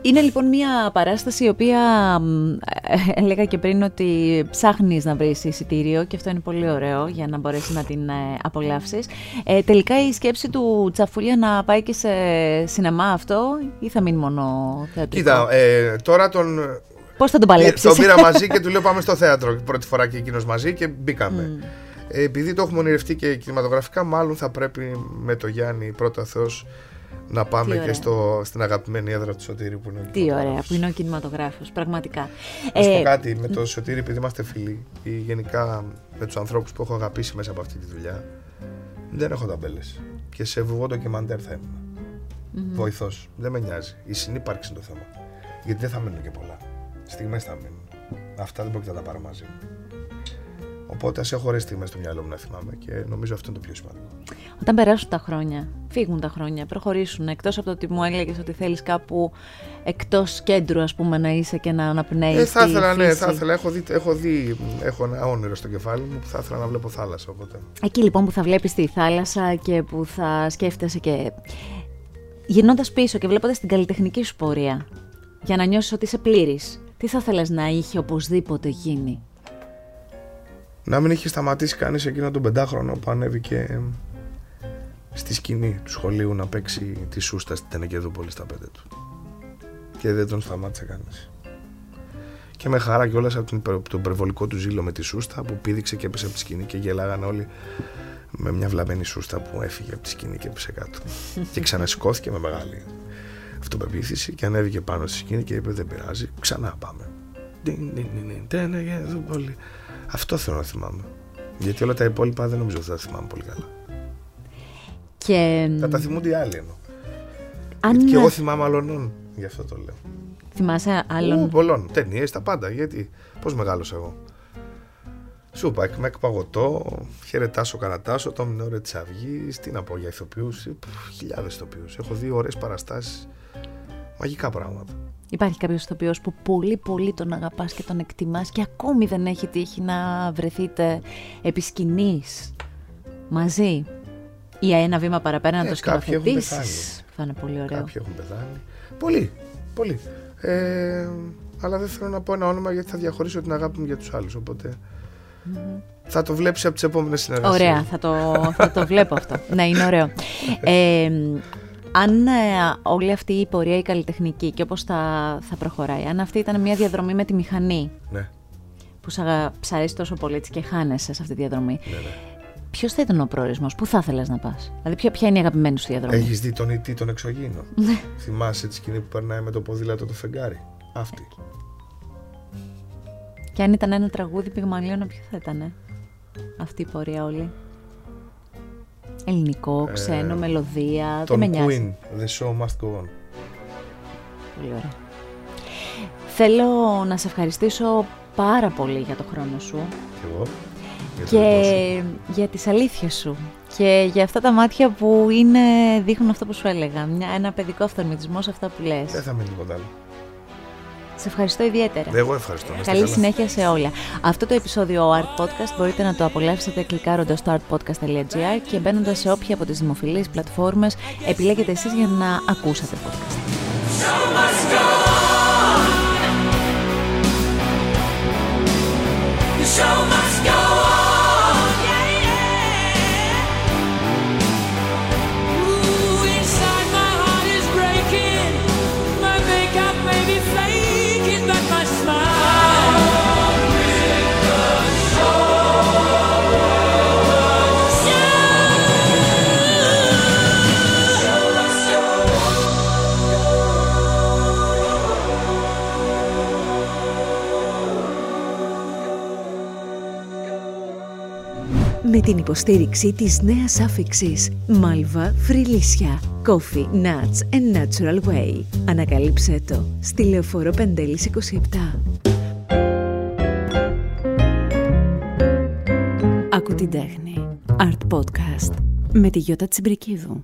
είναι λοιπόν μια παράσταση η οποία ε, έλεγα και πριν ότι ψάχνεις να βρεις εισιτήριο και αυτό είναι πολύ ωραίο για να μπορέσεις να την ε, απολαύσεις. Ε, τελικά η σκέψη του Τσαφούλια να πάει και σε σινεμά αυτό ή θα μείνει μόνο θεατρικό; Κοίτα, ε, τώρα τον... Πώς θα τον παλέψεις; Τον πήρα μαζί και του λέω πάμε στο θέατρο πρώτη φορά και εκείνος μαζί και μπήκαμε. Επειδή το έχουμε ονειρευτεί και κινηματογραφικά, μάλλον θα πρέπει με το Γιάννη πρώτα Θεός να πάμε και στο, στην αγαπημένη έδρα του Σωτήρη που είναι ο Τι ωραία, που είναι ο κινηματογράφος, πραγματικά. Να ε, πω κάτι, με το Σωτήρη επειδή είμαστε φίλοι ή γενικά με τους ανθρώπους που έχω αγαπήσει μέσα από αυτή τη δουλειά, δεν έχω ταμπέλες. Και σε βουβό ντοκιμαντέρ θα ήμουν. Mm-hmm. Βοηθός, δεν με νοιάζει. Η συνύπαρξη είναι το θέμα. Γιατί δεν θα μείνουν και πολλά. Στιγμές θα μείνουν. Αυτά δεν πρόκειται να τα πάρω μαζί μου. Οπότε ας έχω ωραίες στιγμές στο μυαλό μου να θυμάμαι και νομίζω αυτό είναι το πιο σημαντικό. Όταν περάσουν τα χρόνια, φύγουν τα χρόνια, προχωρήσουν, εκτός από το ότι μου έλεγες ότι θέλεις κάπου εκτός κέντρου, ας πούμε, να είσαι και να αναπνέεις. Ε, θα ήθελα, ναι, θα ήθελα. Έχω δει, έχω δει, έχω ένα όνειρο στο κεφάλι μου που θα ήθελα να βλέπω θάλασσα. Οπότε. Εκεί λοιπόν που θα βλέπεις τη θάλασσα και που θα σκέφτεσαι και. Γυρνώντας πίσω και βλέποντας την καλλιτεχνική σου πορεία, για να νιώσεις ότι είσαι πλήρης, τι θα ήθελε να είχε οπωσδήποτε γίνει; Να μην είχε σταματήσει κανείς εκείνο τον πεντάχρονο που ανέβηκε στη σκηνή του σχολείου να παίξει τη σούστα στην Τενεκεδούπολη στα πέντε του. Και δεν τον σταμάτησε κανείς. Και με χαρά κιόλας από τον υπερβολικό του ζήλο με τη σούστα που πήδηξε και έπεσε από τη σκηνή και γελάγαν όλοι με μια βλαμμένη σούστα που έφυγε από τη σκηνή και έπεσε κάτω. και ξανασηκώθηκε με μεγάλη αυτοπεποίθηση και ανέβηκε πάνω στη σκηνή και είπε: Δεν πειράζει, ξανά πάμε. Αυτό θέλω να θυμάμαι. Γιατί όλα τα υπόλοιπα δεν νομίζω ότι θα τα θυμάμαι πολύ καλά. Και... Θα τα θυμούνται οι άλλοι εννοώ. Αν... Και εγώ θυμάμαι άλλων, γι' αυτό το λέω. Θυμάσαι άλλων. πολλών. Ταινίες, τα πάντα. Γιατί πώς μεγάλωσα εγώ. Σούπα, με εκπαγωτό, χαιρετάσω, κανατάσω, το μνόре τη αυγή. Τι να πω για ηθοποιούς. Χιλιάδες ηθοποιούς. Έχω δει ωραίες παραστάσεις. Μαγικά πράγματα. Υπάρχει κάποιος ηθοποιός που πολύ πολύ τον αγαπάς και τον εκτιμάς και ακόμη δεν έχει τύχει να βρεθείτε επί σκηνής, μαζί; Ή ένα βήμα παραπέρα να Ε, το κάποιοι έχουν σκηνοθετήσεις; Θα είναι πολύ ωραίο. Κάποιοι έχουν πεθάνει. Πολύ, πολύ. Ε, αλλά δεν θέλω να πω ένα όνομα γιατί θα διαχωρίσω την αγάπη μου για τους άλλους. Οπότε θα το βλέπεις από τις επόμενες συνεργασίες. Ωραία, θα το, θα το βλέπω αυτό. ναι, είναι ωραίο. Ε, αν ε, όλη αυτή η πορεία η καλλιτεχνική και όπως θα, θα προχωράει, αν αυτή ήταν μια διαδρομή με τη μηχανή Ναι, που σ' αγα- σ' αρέσει τόσο πολύ έτσι και χάνεσαι σε αυτή τη διαδρομή, ναι, ναι. ποιος θα ήταν ο προορισμός, πού θα ήθελε να πας, Δηλαδή, ποια, ποια είναι η αγαπημένη σου διαδρομή; Έχεις δει τον Ιτή τον εξωγήινο; Ναι. Θυμάσαι τη σκηνή που περνάει με το ποδήλατο το φεγγάρι; Αυτή. Και αν ήταν ένα τραγούδι πυγμαλίων, ποιο θα ήταν αυτή η πορεία όλη. Ελληνικό, ξένο, μελωδία, δεν Ε, Τον με νοιάζει. Queen, The Show Must Go On. Πολύ ωραία. Θέλω να σε ευχαριστήσω πάρα πολύ για το χρόνο σου Και εγώ. για το δικό σου. και για τις αλήθειες σου και για αυτά τα μάτια που είναι, δείχνουν αυτό που σου έλεγα. Μια, ένα παιδικό αυθορμητισμό σε αυτά που λες. Δεν θα μείνει τίποτα άλλο. Σε ευχαριστώ ιδιαίτερα. Εγώ ευχαριστώ. Να είστε Καλή καλά. συνέχεια σε όλα. Αυτό το επεισόδιο Art Podcast μπορείτε να το απολαύσετε κλικάροντας στο artpodcast.gr και μπαίνοντας σε όποια από τις δημοφιλείς πλατφόρμες επιλέγετε εσείς για να ακούσατε podcast. Την υποστήριξη της νέας άφηξης. Malva Φρυλίσια Coffee, Nuts and Natural Way. Ανακαλύψε το στη Λεωφόρο Πεντέλης 27 Άκου την τέχνη. Art Podcast. Με τη Γιώτα Τσιμπρικίδου